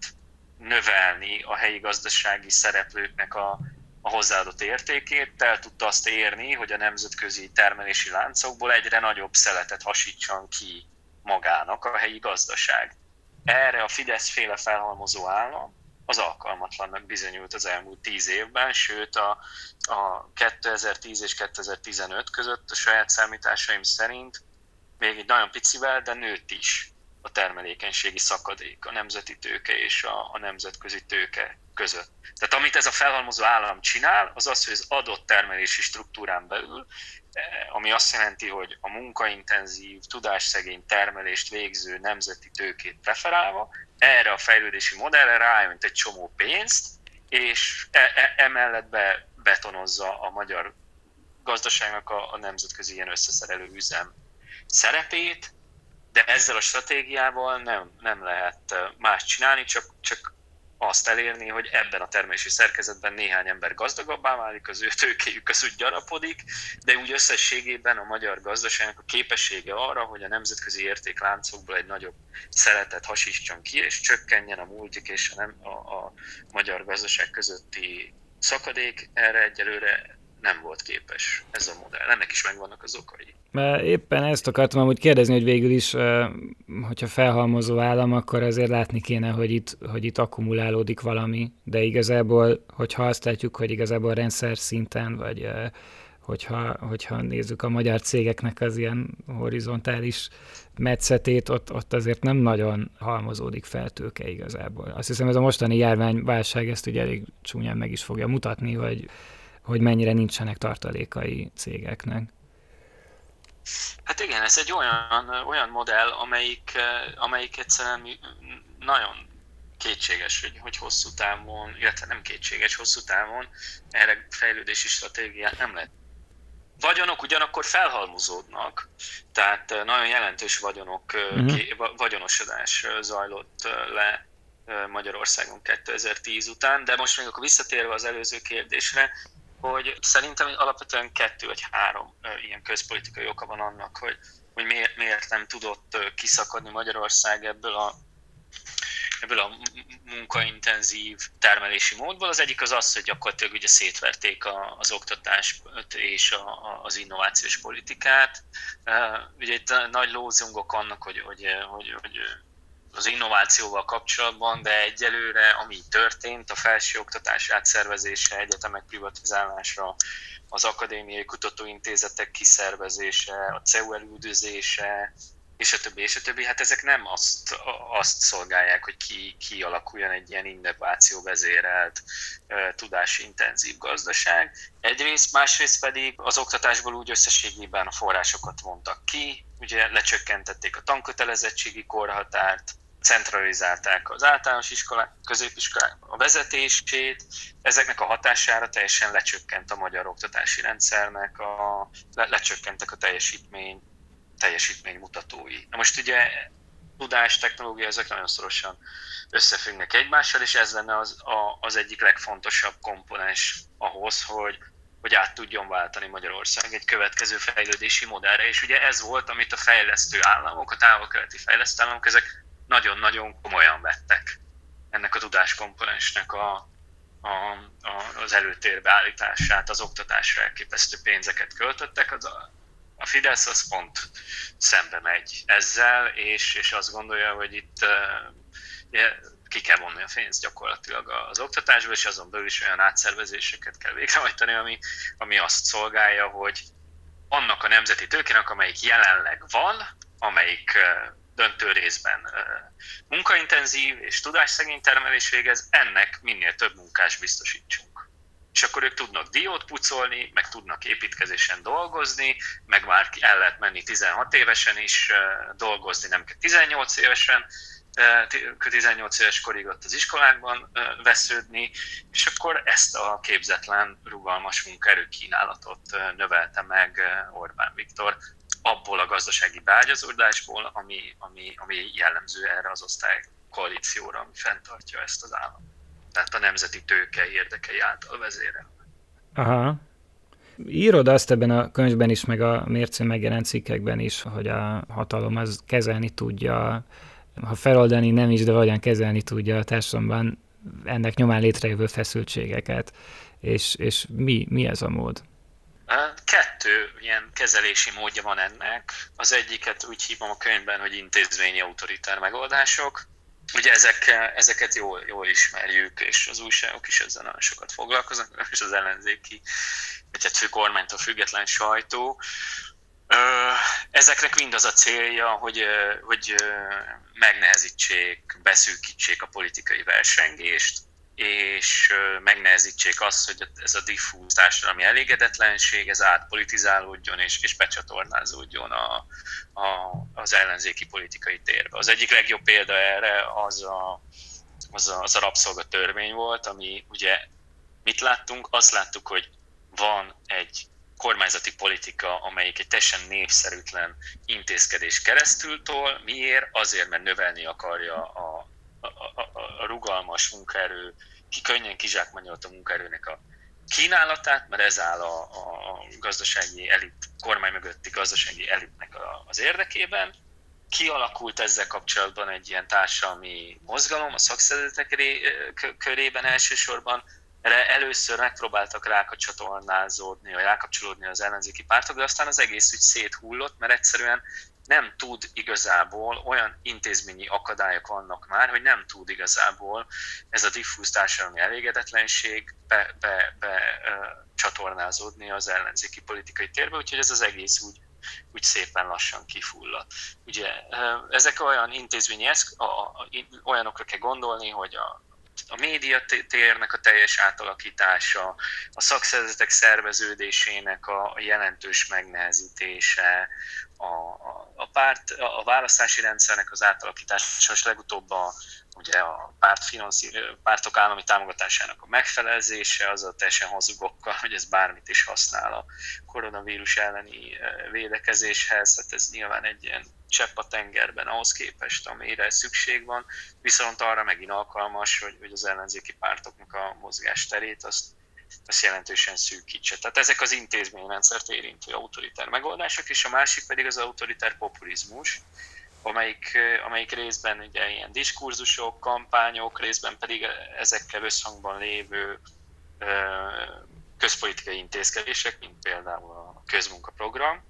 növelni a helyi gazdasági szereplőknek a, a hozzáadott értékét, el tudta azt érni, hogy a nemzetközi termelési láncokból egyre nagyobb szeletet hasítson ki magának a helyi gazdaság. Erre a Fidesz féle felhalmozó állam az alkalmatlannak bizonyult az elmúlt tíz évben, sőt a, a 2010 és 2015 között a saját számításaim szerint még egy nagyon picivel, de nőtt is a termelékenységi szakadék a nemzeti tőke és a, a nemzetközi tőke között. Tehát amit ez a felhalmozó állam csinál, az az, hogy az adott termelési struktúrán belül, eh, ami azt jelenti, hogy a munkaintenzív, tudásszegény termelést végző nemzeti tőkét preferálva, erre a fejlődési modellre rájönt egy csomó pénzt, és e- e- emellett be, betonozza a magyar gazdaságnak a, a nemzetközi ilyen összeszerelő üzem szerepét, de ezzel a stratégiával nem, nem lehet más csinálni, csak, csak azt elérni, hogy ebben a termési szerkezetben néhány ember gazdagabbá válik, az ő tőkéjük az úgy gyarapodik, de úgy összességében a magyar gazdaságnak a képessége arra, hogy a nemzetközi értékláncokból egy nagyobb szeretet hasítson ki, és csökkenjen a multik és a, nem, a, a magyar gazdaság közötti szakadék, erre egyelőre nem volt képes ez a modell. Ennek is megvannak az okai. Éppen ezt akartam amúgy kérdezni, hogy végül is, hogyha felhalmozó állam, akkor azért látni kéne, hogy itt, hogy itt akkumulálódik valami, de igazából, hogyha azt látjuk, hogy igazából rendszer szinten, vagy hogyha, hogyha nézzük a magyar cégeknek az ilyen horizontális metszetét, ott, ott azért nem nagyon halmozódik fel tőke igazából. Azt hiszem ez a mostani járványválság ezt ugye elég csúnyán meg is fogja mutatni, hogy, hogy mennyire nincsenek tartalékai cégeknek. Hát igen, ez egy olyan, olyan modell, amelyik, amelyik egyszerűen nagyon kétséges, hogy, hogy hosszú távon, illetve nem kétséges, hosszú távon erre fejlődési stratégiát nem lehet vagyonok ugyanakkor felhalmozódnak, tehát nagyon jelentős vagyonok, uh-huh. vagyonosodás zajlott le Magyarországon 2010 után, de most még akkor visszatérve az előző kérdésre, hogy szerintem alapvetően kettő vagy három ilyen közpolitikai oka van annak, hogy, hogy miért, miért nem tudott kiszakadni Magyarország ebből a ebből a munkaintenzív termelési módból. Az egyik az az, hogy gyakorlatilag ugye szétverték az oktatást és az innovációs politikát. Ugye itt nagy lózungok annak, hogy, hogy, hogy, hogy az innovációval kapcsolatban, de egyelőre, ami történt, a felsőoktatás átszervezése, egyetemek privatizálása, az akadémiai kutatóintézetek kiszervezése, a CEU elüldözése, és a többi, és a többi, hát ezek nem azt, azt szolgálják, hogy ki, kialakuljon egy ilyen innováció vezérelt, tudásintenzív gazdaság. Egyrészt, másrészt pedig az oktatásból úgy összességében a forrásokat vontak ki, ugye lecsökkentették a tankötelezettségi korhatárt, centralizálták az általános iskolák, középiskolák a vezetését, ezeknek a hatására teljesen lecsökkent a magyar oktatási rendszernek, a, le, lecsökkentek a teljesítmény teljesítménymutatói. Na most ugye tudás, technológia, ezek nagyon szorosan összefüggnek egymással, és ez lenne az, a, az egyik legfontosabb komponens ahhoz, hogy, hogy át tudjon váltani Magyarország egy következő fejlődési modellre. És ugye ez volt, amit a fejlesztő államok, a távol-keleti fejlesztő államok, ezek nagyon-nagyon komolyan vettek ennek a tudáskomponensnek a, a, a, az előtérbe állítását, az oktatásra elképesztő pénzeket költöttek. Az a, a Fidesz az pont szembe megy ezzel, és, és azt gondolja, hogy itt uh, ki kell vonni a pénzt gyakorlatilag az oktatásból, és azon belül is olyan átszervezéseket kell végrehajtani, ami, ami azt szolgálja, hogy annak a nemzeti tőkének, amelyik jelenleg van, amelyik döntő részben munkaintenzív és tudásszegény termelés végez, ennek minél több munkás biztosítsunk. És akkor ők tudnak diót pucolni, meg tudnak építkezésen dolgozni, meg már el lehet menni 16 évesen is dolgozni, nem kell 18 évesen, 18 éves korig ott az iskolákban vesződni, és akkor ezt a képzetlen, rugalmas munkaerő kínálatot növelte meg Orbán Viktor abból a gazdasági beágyazódásból, ami, ami, ami jellemző erre az osztály koalícióra, ami fenntartja ezt az államot tehát a nemzeti tőke érdekei által vezérel. Aha. Írod azt ebben a könyvben is, meg a mércén megjelent cikkekben is, hogy a hatalom az kezelni tudja, ha feloldani nem is, de hogyan kezelni tudja a társadalomban ennek nyomán létrejövő feszültségeket. És, és mi, mi ez a mód? Kettő ilyen kezelési módja van ennek. Az egyiket úgy hívom a könyvben, hogy intézményi autoritár megoldások. Ugye ezek, ezeket jól, jól ismerjük, és az újságok is ezzel nagyon sokat foglalkoznak, és az ellenzéki, vagy hát kormánytól független sajtó. Ezeknek mind az a célja, hogy, hogy megnehezítsék, beszűkítsék a politikai versengést, és megnehezítsék azt, hogy ez a diffúz társadalmi elégedetlenség, ez átpolitizálódjon és, és becsatornázódjon a, a, az ellenzéki politikai térbe. Az egyik legjobb példa erre az a, az a, az a rabszolgatörvény volt, ami ugye mit láttunk? Azt láttuk, hogy van egy kormányzati politika, amelyik egy teljesen népszerűtlen intézkedés keresztültól. Miért? Azért, mert növelni akarja a, a, a, a rugalmas munkaerő, ki könnyen kizsákmányolt a munkaerőnek a kínálatát, mert ez áll a, a gazdasági elit, kormány mögötti gazdasági elitnek az érdekében. Kialakult ezzel kapcsolatban egy ilyen társadalmi mozgalom a szakszervezetek körében elsősorban, erre először megpróbáltak rákacsatornázódni, vagy rákapcsolódni az ellenzéki pártok, de aztán az egész úgy széthullott, mert egyszerűen nem tud igazából, olyan intézményi akadályok vannak már, hogy nem tud igazából ez a diffúz társadalmi elégedetlenség be, be, be csatornázódni az ellenzéki politikai térbe, úgyhogy ez az egész úgy, úgy szépen lassan kifullad. Ugye ezek olyan intézményi eszk, a, a, olyanokra kell gondolni, hogy a, a média térnek a teljes átalakítása, a szakszervezetek szerveződésének a jelentős megnehezítése, a, a, párt, a választási rendszernek az átalakítása, és legutóbb a, ugye a párt pártok állami támogatásának a megfelelzése, az a teljesen hazugokkal, hogy ez bármit is használ a koronavírus elleni védekezéshez, hát ez nyilván egy ilyen csepp a tengerben ahhoz képest, amire szükség van, viszont arra megint alkalmas, hogy, hogy az ellenzéki pártoknak a mozgásterét azt, azt jelentősen szűkítse. Tehát ezek az intézményrendszert érintő autoritár megoldások, és a másik pedig az autoritár populizmus, amelyik, amelyik részben ugye ilyen diskurzusok, kampányok, részben pedig ezekkel összhangban lévő közpolitikai intézkedések, mint például a közmunkaprogram,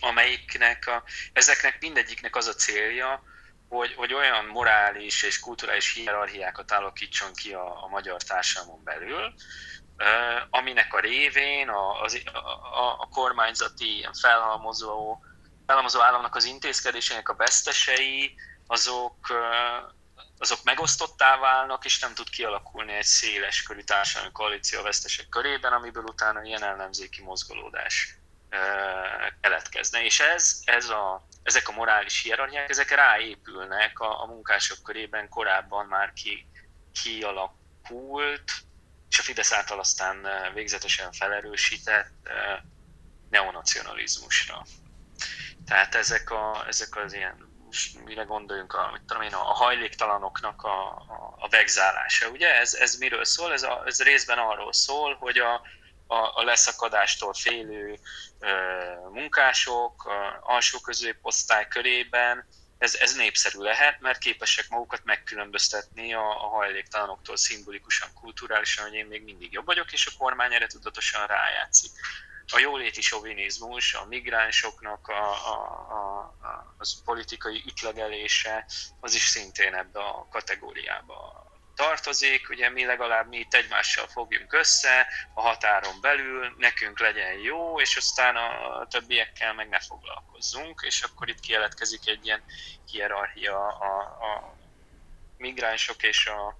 amelyiknek a, ezeknek mindegyiknek az a célja, hogy, hogy olyan morális és kulturális hierarchiákat alakítson ki a, a magyar társadalmon belül, aminek a révén a, a, a, a kormányzati felhalmozó, felhalmozó államnak az intézkedésének a vesztesei, azok, azok megosztottá válnak, és nem tud kialakulni egy széles körű társadalmi koalíció a vesztesek körében, amiből utána ilyen ellenzéki mozgolódás keletkezne. És ez, ez a, ezek a morális hierarchiák, ezek ráépülnek a, a munkások körében korábban már ki, kialakult, és a Fidesz által aztán végzetesen felerősített neonacionalizmusra. Tehát ezek, a, ezek az ilyen, mire gondoljunk, a, mit tudom én, a hajléktalanoknak a, a, a vegzálása. Ugye ez, ez miről szól? Ez, a, ez részben arról szól, hogy a, a, a leszakadástól félő ö, munkások, a alsó középosztály körében ez, ez népszerű lehet, mert képesek magukat megkülönböztetni a, a hajléktalanoktól szimbólikusan, kulturálisan, hogy én még mindig jobb vagyok, és a kormány erre tudatosan rájátszik. A jóléti sovinizmus, a migránsoknak a, a, a, az politikai ütlegelése, az is szintén ebbe a kategóriába tartozik, ugye mi legalább mi itt egymással fogjunk össze a határon belül, nekünk legyen jó, és aztán a többiekkel meg ne foglalkozzunk, és akkor itt kieletkezik egy ilyen hierarchia a, a migránsok és a,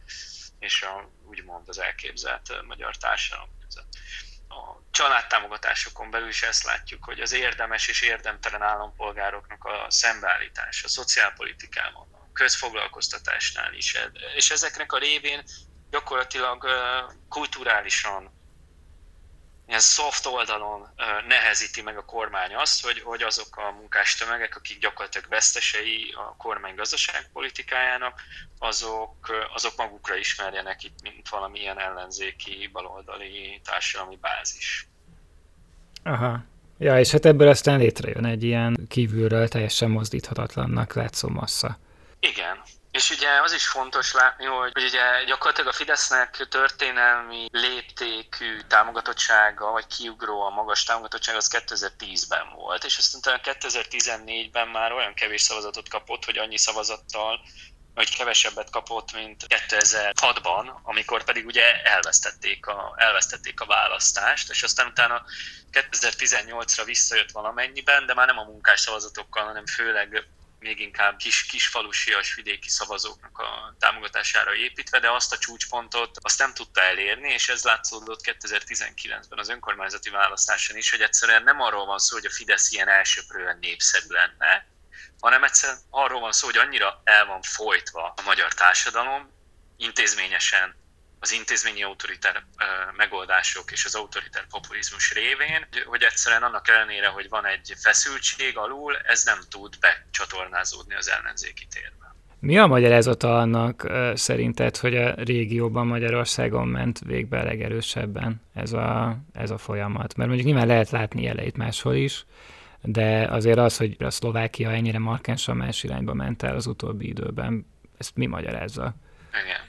és a úgymond az elképzelt magyar társadalom között. A családtámogatásokon belül is ezt látjuk, hogy az érdemes és érdemtelen állampolgároknak a szembeállítása, a szociálpolitikában, közfoglalkoztatásnál is. És ezeknek a révén gyakorlatilag kulturálisan, ilyen soft oldalon nehezíti meg a kormány azt, hogy, hogy azok a munkástömegek, akik gyakorlatilag vesztesei a kormány gazdaságpolitikájának, azok, azok magukra ismerjenek itt, mint valamilyen ellenzéki, baloldali társadalmi bázis. Aha. Ja, és hát ebből aztán létrejön egy ilyen kívülről teljesen mozdíthatatlannak látszó massza. Igen, és ugye az is fontos látni, hogy, hogy ugye gyakorlatilag a Fidesznek történelmi léptékű támogatottsága, vagy kiugró a magas támogatottság az 2010-ben volt, és aztán 2014-ben már olyan kevés szavazatot kapott, hogy annyi szavazattal hogy kevesebbet kapott, mint 2006-ban, amikor pedig ugye elvesztették a, elvesztették a választást, és aztán utána 2018-ra visszajött valamennyiben, de már nem a munkás szavazatokkal, hanem főleg még inkább kis, kisfalusias vidéki szavazóknak a támogatására építve, de azt a csúcspontot azt nem tudta elérni, és ez látszódott 2019-ben az önkormányzati választáson is, hogy egyszerűen nem arról van szó, hogy a Fidesz ilyen elsőprően népszerű lenne, hanem egyszerűen arról van szó, hogy annyira el van folytva a magyar társadalom, intézményesen az intézményi autoritár megoldások és az autoritár populizmus révén, hogy egyszerűen annak ellenére, hogy van egy feszültség alul, ez nem tud becsatornázódni az ellenzéki térbe. Mi a magyarázata annak szerinted, hogy a régióban Magyarországon ment végbe legerősebben ez a, ez a folyamat? Mert mondjuk nyilván lehet látni jeleit máshol is, de azért az, hogy a Szlovákia ennyire markánsan más irányba ment el az utóbbi időben, ezt mi magyarázza? Igen.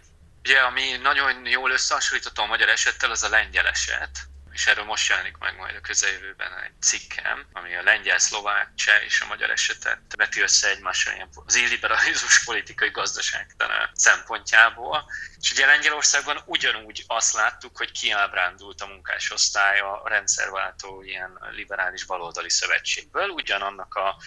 Ugye, ami nagyon jól összehasonlítható a magyar esettel, az a lengyel eset és erről most jelenik meg majd a közeljövőben egy cikkem, ami a lengyel, szlovák, cseh és a magyar esetet veti össze egymással az illiberalizmus politikai gazdaságtan szempontjából. És ugye Lengyelországban ugyanúgy azt láttuk, hogy kiábrándult a munkásosztály a rendszerváltó ilyen liberális baloldali szövetségből, ugyanannak a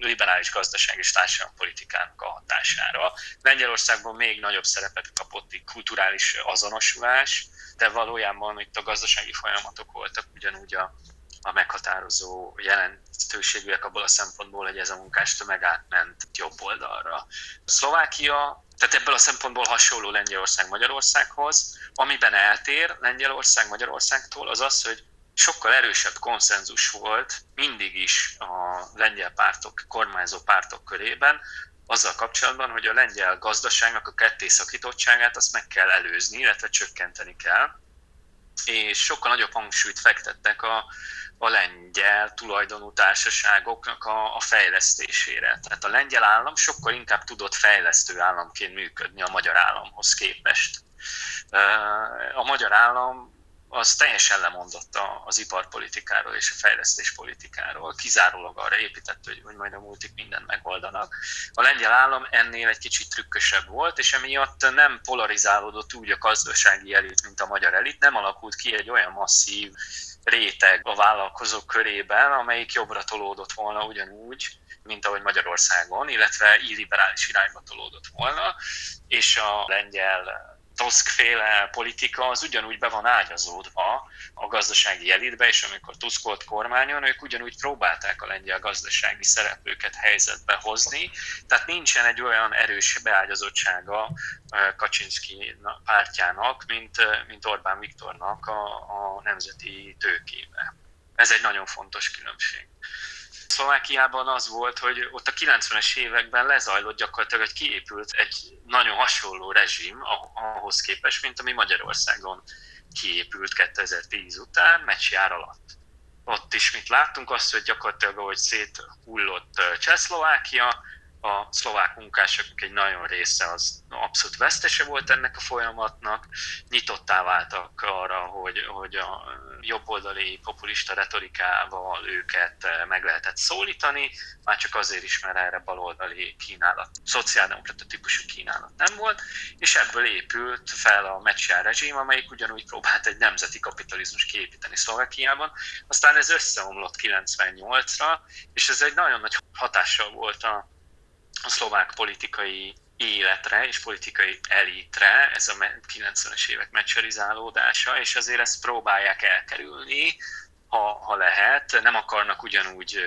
liberális gazdaság és társadalompolitikának a hatására. Lengyelországban még nagyobb szerepet kapott egy kulturális azonosulás, de valójában itt a gazdasági folyamatok voltak ugyanúgy a, a meghatározó jelentőségűek abból a szempontból, hogy ez a tömeg átment jobb oldalra. Szlovákia, tehát ebből a szempontból hasonló Lengyelország Magyarországhoz, amiben eltér Lengyelország Magyarországtól, az az, hogy sokkal erősebb konszenzus volt mindig is a lengyel pártok, kormányzó pártok körében, azzal kapcsolatban, hogy a lengyel gazdaságnak a kettészakítottságát azt meg kell előzni, illetve csökkenteni kell, és sokkal nagyobb hangsúlyt fektettek a, a lengyel tulajdonú társaságoknak a, a fejlesztésére. Tehát a lengyel állam sokkal inkább tudott fejlesztő államként működni a magyar államhoz képest. A magyar állam az teljesen lemondott az iparpolitikáról és a fejlesztéspolitikáról, kizárólag arra épített, hogy, hogy majd a multik mindent megoldanak. A lengyel állam ennél egy kicsit trükkösebb volt, és emiatt nem polarizálódott úgy a gazdasági elit, mint a magyar elit, nem alakult ki egy olyan masszív réteg a vállalkozók körében, amelyik jobbra tolódott volna ugyanúgy, mint ahogy Magyarországon, illetve illiberális irányba tolódott volna, és a lengyel Tusk-féle politika az ugyanúgy be van ágyazódva a gazdasági elitbe, és amikor Tusk volt kormányon, ők ugyanúgy próbálták a lengyel gazdasági szereplőket helyzetbe hozni, tehát nincsen egy olyan erős beágyazottsága Kaczynski pártjának, mint, mint Orbán Viktornak a, a nemzeti tőkébe. Ez egy nagyon fontos különbség. Szlovákiában az volt, hogy ott a 90-es években lezajlott gyakorlatilag, hogy kiépült egy nagyon hasonló rezsim ahhoz képest, mint ami Magyarországon kiépült 2010 után, meccsjár alatt. Ott is mit láttunk, azt, hogy gyakorlatilag, ahogy széthullott Csehszlovákia, a szlovák munkásoknak egy nagyon része az abszolút vesztese volt ennek a folyamatnak, nyitottá váltak arra, hogy, hogy a jobboldali populista retorikával őket meg lehetett szólítani, már csak azért is, mert erre baloldali kínálat, szociáldemokrata típusú kínálat nem volt, és ebből épült fel a Meccsiár rezsim, amelyik ugyanúgy próbált egy nemzeti kapitalizmus kiépíteni Szlovákiában. Aztán ez összeomlott 98-ra, és ez egy nagyon nagy hatással volt a a szlovák politikai életre és politikai elitre, ez a 90-es évek mecserizálódása, és azért ezt próbálják elkerülni, ha, ha lehet. Nem akarnak ugyanúgy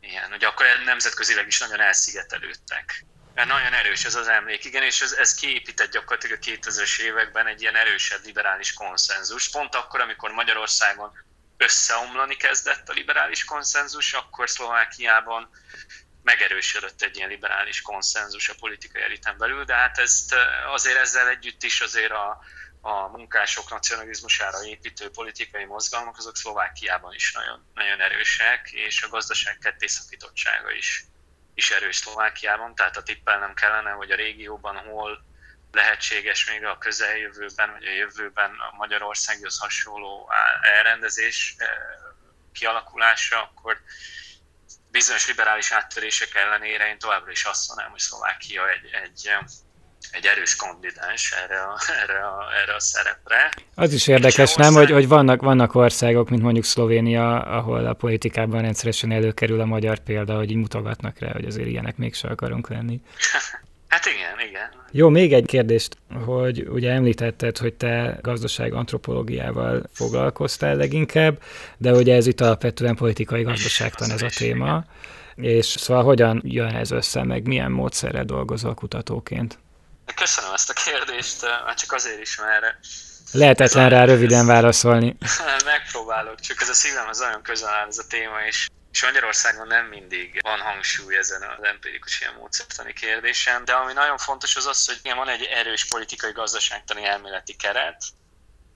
ilyen, hogy akkor nemzetközileg is nagyon elszigetelődtek. Mert nagyon erős ez az emlék, igen, és ez, ez kiépített gyakorlatilag a 2000-es években egy ilyen erősebb liberális konszenzus. Pont akkor, amikor Magyarországon összeomlani kezdett a liberális konszenzus, akkor Szlovákiában megerősödött egy ilyen liberális konszenzus a politikai eliten belül, de hát ezt azért ezzel együtt is azért a, a munkások nacionalizmusára építő politikai mozgalmak, azok Szlovákiában is nagyon, nagyon erősek, és a gazdaság kettészakítottsága is, is erős Szlovákiában, tehát a tippelnem kellene, hogy a régióban hol lehetséges még a közeljövőben, vagy a jövőben a Magyarországhoz hasonló elrendezés kialakulása, akkor bizonyos liberális áttörések ellenére én továbbra is azt mondanám, hogy Szlovákia egy, egy, egy erős kandidáns erre a, erre, a, erre a szerepre. Az is érdekes, ország... nem, hogy, hogy vannak, vannak országok, mint mondjuk Szlovénia, ahol a politikában rendszeresen előkerül a magyar példa, hogy így mutogatnak rá, hogy azért ilyenek mégsem akarunk lenni. Hát igen, igen. Jó, még egy kérdést, hogy ugye említetted, hogy te gazdaság antropológiával foglalkoztál leginkább, de ugye ez itt alapvetően politikai gazdaságtan ez a téma. És szóval hogyan jön ez össze, meg milyen módszerrel dolgozol kutatóként? Köszönöm ezt a kérdést, már csak azért is, mert Lehetetlen rá röviden válaszolni. Megpróbálok, csak ez a szívem az nagyon közel áll ez a téma, és és Magyarországon nem mindig van hangsúly ezen az empirikus ilyen módszertani kérdésen, de ami nagyon fontos az az, hogy van egy erős politikai gazdaságtani elméleti keret,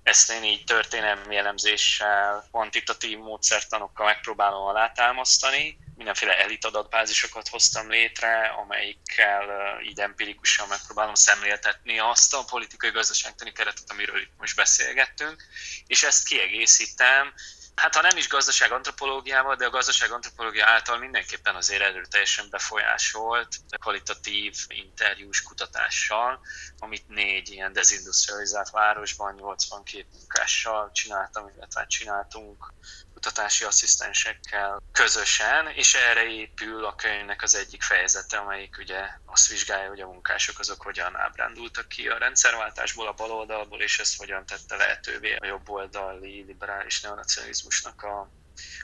ezt én így történelmi elemzéssel, kvantitatív módszertanokkal megpróbálom alátámasztani, mindenféle elit adatbázisokat hoztam létre, amelyikkel így empirikusan megpróbálom szemléltetni azt a politikai gazdaságtani keretet, amiről itt most beszélgettünk, és ezt kiegészítem hát ha nem is gazdaság antropológiával, de a gazdaság antropológia által mindenképpen azért erőteljesen befolyásolt kvalitatív interjús kutatással, amit négy ilyen dezindustrializált városban 82 munkással csináltam, illetve csináltunk kutatási asszisztensekkel közösen, és erre épül a könyvnek az egyik fejezete, amelyik ugye azt vizsgálja, hogy a munkások azok hogyan ábrándultak ki a rendszerváltásból, a baloldalból, és ez hogyan tette lehetővé a jobboldali liberális neonacionalizmusnak a,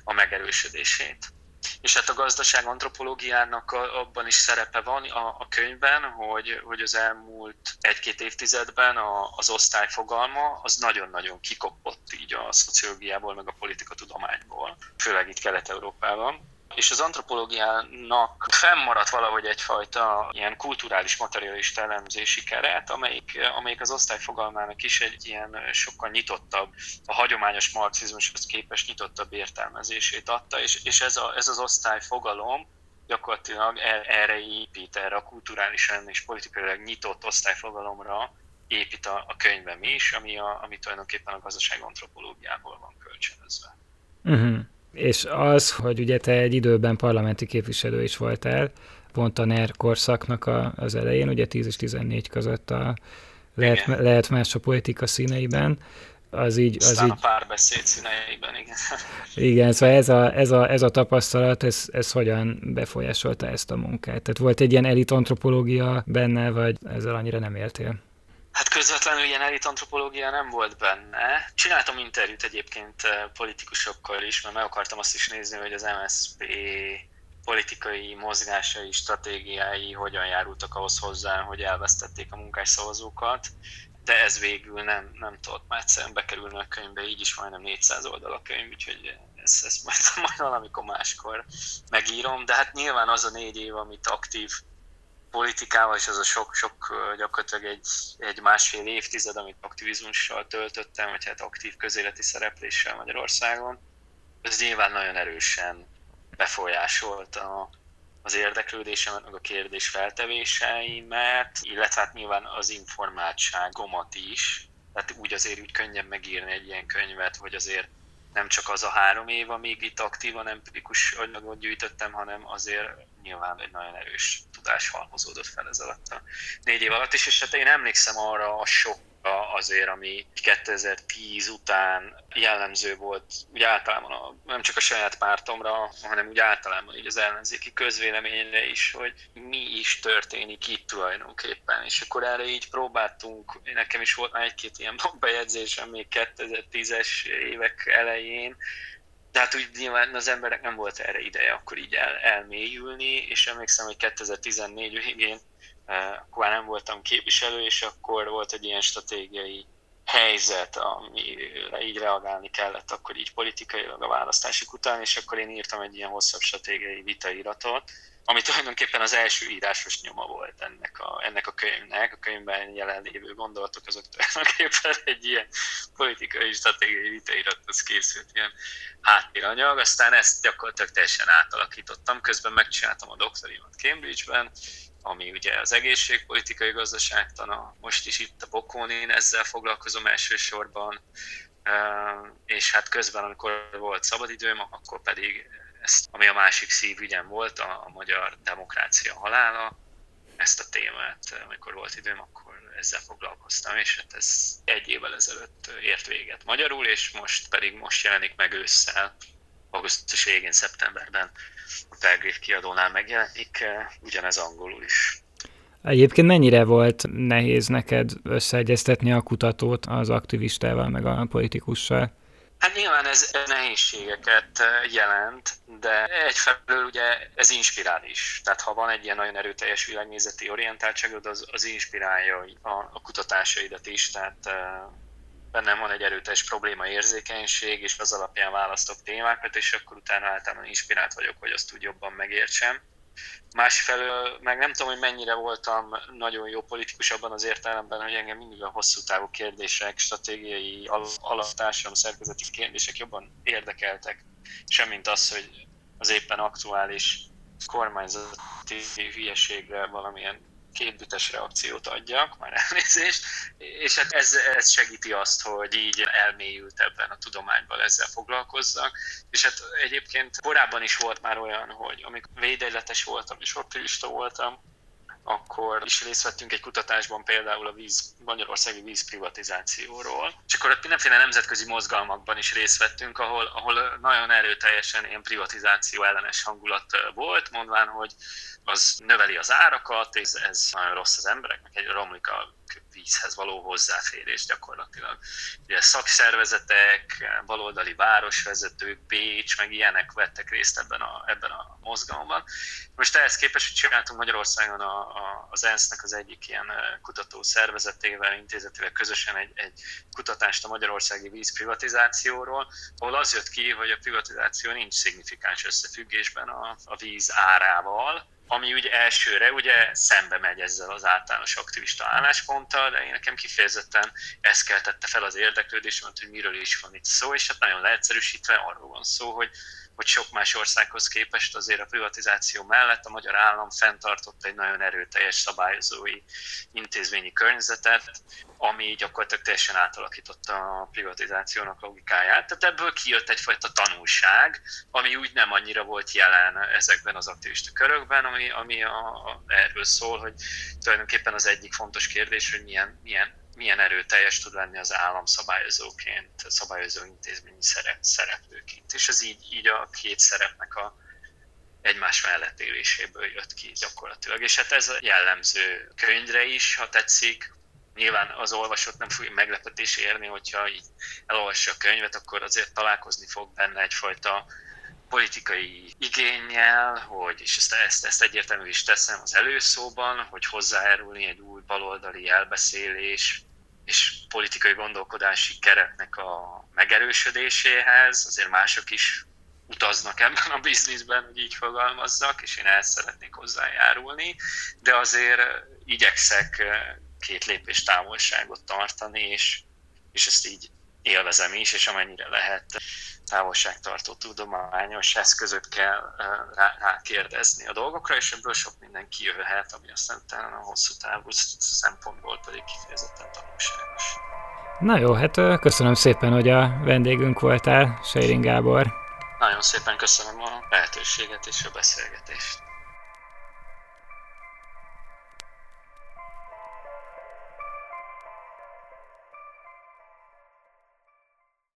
a megerősödését. És hát a gazdaság antropológiának abban is szerepe van a, a könyvben, hogy, hogy az elmúlt egy-két évtizedben a, az osztály fogalma az nagyon-nagyon kikopott így a szociológiából, meg a politikatudományból, főleg itt Kelet-Európában és az antropológiának fennmaradt valahogy egyfajta ilyen kulturális materialista elemzési keret, amelyik, amelyik az osztály fogalmának is egy ilyen sokkal nyitottabb, a hagyományos marxizmushoz képest nyitottabb értelmezését adta, és, és ez, a, ez az osztály fogalom gyakorlatilag erre épít, erre a kulturálisan és politikailag nyitott osztályfogalomra épít a, a könyvem is, ami, a, ami tulajdonképpen a gazdaság antropológiából van kölcsönözve. Uh-huh. És az, hogy ugye te egy időben parlamenti képviselő is voltál, pont a NER korszaknak a, az elején, ugye 10 és 14 között a, lehet, lehet más a politika színeiben, az így... Az Aztán így, a párbeszéd színeiben, igen. Igen, szóval ez a, ez a, ez a tapasztalat, ez, ez hogyan befolyásolta ezt a munkát? Tehát volt egy ilyen elit antropológia benne, vagy ezzel annyira nem éltél? Hát közvetlenül ilyen elitantropológia nem volt benne. Csináltam interjút egyébként eh, politikusokkal is, mert meg akartam azt is nézni, hogy az MSZP politikai mozgásai, stratégiái hogyan járultak ahhoz hozzá, hogy elvesztették a munkásszavazókat, de ez végül nem, nem tudott már egyszerűen bekerülni a könyvbe, így is majdnem 400 oldal a könyv, úgyhogy ezt, ezt majd, majd valamikor máskor megírom, de hát nyilván az a négy év, amit aktív politikával, és az a sok-sok gyakorlatilag egy, egy másfél évtized, amit aktivizmussal töltöttem, vagy hát aktív közéleti szerepléssel Magyarországon, ez nyilván nagyon erősen befolyásolt a, az érdeklődésemet, meg a kérdés feltevéseimet, illetve hát nyilván az informáltságomat is. Tehát úgy azért úgy könnyebb megírni egy ilyen könyvet, hogy azért nem csak az a három év, amíg itt aktívan empirikus anyagot gyűjtöttem, hanem azért nyilván egy nagyon erős tudás halmozódott fel ez alatt a négy év alatt is, és hát én emlékszem arra a sok azért, ami 2010 után jellemző volt, úgy általában a, nem csak a saját pártomra, hanem úgy általában így az ellenzéki közvéleményre is, hogy mi is történik itt tulajdonképpen. És akkor erre így próbáltunk, nekem is volt már egy-két ilyen bejegyzésem még 2010-es évek elején, de hát úgy nyilván az emberek nem volt erre ideje akkor így el, elmélyülni, és emlékszem, hogy 2014 végén akkor már nem voltam képviselő, és akkor volt egy ilyen stratégiai helyzet, amire így reagálni kellett akkor így politikailag a választások után, és akkor én írtam egy ilyen hosszabb stratégiai vitairatot, ami tulajdonképpen az első írásos nyoma volt ennek a, ennek a könyvnek. A könyvben jelenlévő gondolatok azok tulajdonképpen egy ilyen politikai stratégiai vitairathoz készült ilyen háttéranyag. Aztán ezt gyakorlatilag teljesen átalakítottam. Közben megcsináltam a doktorimat Cambridge-ben, ami ugye az egészségpolitikai gazdaságtana, most is itt a Bokónin ezzel foglalkozom elsősorban, és hát közben, amikor volt szabadidőm, akkor pedig ezt, ami a másik szívügyem volt, a, a magyar demokrácia halála, ezt a témát, amikor volt időm, akkor ezzel foglalkoztam, és hát ez egy évvel ezelőtt ért véget magyarul, és most pedig most jelenik meg ősszel, augusztus végén, szeptemberben a Belgrave kiadónál megjelenik, eh, ugyanez angolul is. Egyébként mennyire volt nehéz neked összeegyeztetni a kutatót az aktivistával, meg a politikussal? Hát nyilván ez nehézségeket eh, jelent, de egyfelől ugye ez inspirál is. Tehát ha van egy ilyen nagyon erőteljes világnézeti orientáltságod, az, az inspirálja a, a kutatásaidat is, tehát eh, bennem van egy erőteljes probléma érzékenység, és az alapján választok témákat, és akkor utána általában inspirált vagyok, hogy azt úgy jobban megértsem. Másfelől meg nem tudom, hogy mennyire voltam nagyon jó politikus abban az értelemben, hogy engem mindig a hosszú távú kérdések, stratégiai, alaptársadalom szerkezeti kérdések jobban érdekeltek, semmint az, hogy az éppen aktuális kormányzati hülyeségre valamilyen kétbites reakciót adjak, már elnézést, és hát ez, ez segíti azt, hogy így elmélyült ebben a tudományban ezzel foglalkozzak, és hát egyébként korábban is volt már olyan, hogy amikor védegyletes voltam és optimista voltam, akkor is részt vettünk egy kutatásban például a víz, Magyarországi vízprivatizációról. És akkor ott mindenféle nemzetközi mozgalmakban is részt vettünk, ahol, ahol nagyon erőteljesen ilyen privatizáció ellenes hangulat volt, mondván, hogy az növeli az árakat, és ez nagyon rossz az embereknek, egy romlik a vízhez való hozzáférés gyakorlatilag. Ugye szakszervezetek, baloldali városvezetők, Pécs, meg ilyenek vettek részt ebben a, ebben a mozgalomban. Most ehhez képest, hogy csináltunk Magyarországon a, a, az ENSZ-nek az egyik ilyen kutató szervezetével, intézetével közösen egy, egy kutatást a magyarországi vízprivatizációról, ahol az jött ki, hogy a privatizáció nincs szignifikáns összefüggésben a, a víz árával, ami ugye elsőre ugye szembe megy ezzel az általános aktivista állásponttal, de én nekem kifejezetten ez keltette fel az érdeklődésemet, hogy miről is van itt szó, és hát nagyon leegyszerűsítve arról van szó, hogy hogy sok más országhoz képest azért a privatizáció mellett a magyar állam fenntartott egy nagyon erőteljes szabályozói intézményi környezetet, ami gyakorlatilag teljesen átalakította a privatizációnak logikáját. Tehát ebből kijött egyfajta tanulság, ami úgy nem annyira volt jelen ezekben az aktivista körökben, ami, ami a, a, erről szól, hogy tulajdonképpen az egyik fontos kérdés, hogy milyen, milyen milyen erőteljes tud lenni az állam szabályozóként, szabályozó intézményi szerep, szereplőként. És ez így, így a két szerepnek a egymás mellett éléséből jött ki gyakorlatilag. És hát ez jellemző könyvre is, ha tetszik. Nyilván az olvasót nem fogja meglepetés érni, hogyha így elolvassa a könyvet, akkor azért találkozni fog benne egyfajta politikai igényel, hogy, és ezt, ezt, ezt egyértelmű is teszem az előszóban, hogy hozzájárulni egy új baloldali elbeszélés és politikai gondolkodási keretnek a megerősödéséhez, azért mások is utaznak ebben a bizniszben, hogy így fogalmazzak, és én el szeretnék hozzájárulni, de azért igyekszek két lépés távolságot tartani, és, és ezt így élvezem is, és amennyire lehet távolságtartó tudományos eszközökkel rá, rá kérdezni a dolgokra, és ebből sok minden kijöhet, ami aztán utána a hosszú távú szempontból pedig kifejezetten tanulságos. Na jó, hát köszönöm szépen, hogy a vendégünk voltál, Seirin Gábor. Nagyon szépen köszönöm a lehetőséget és a beszélgetést.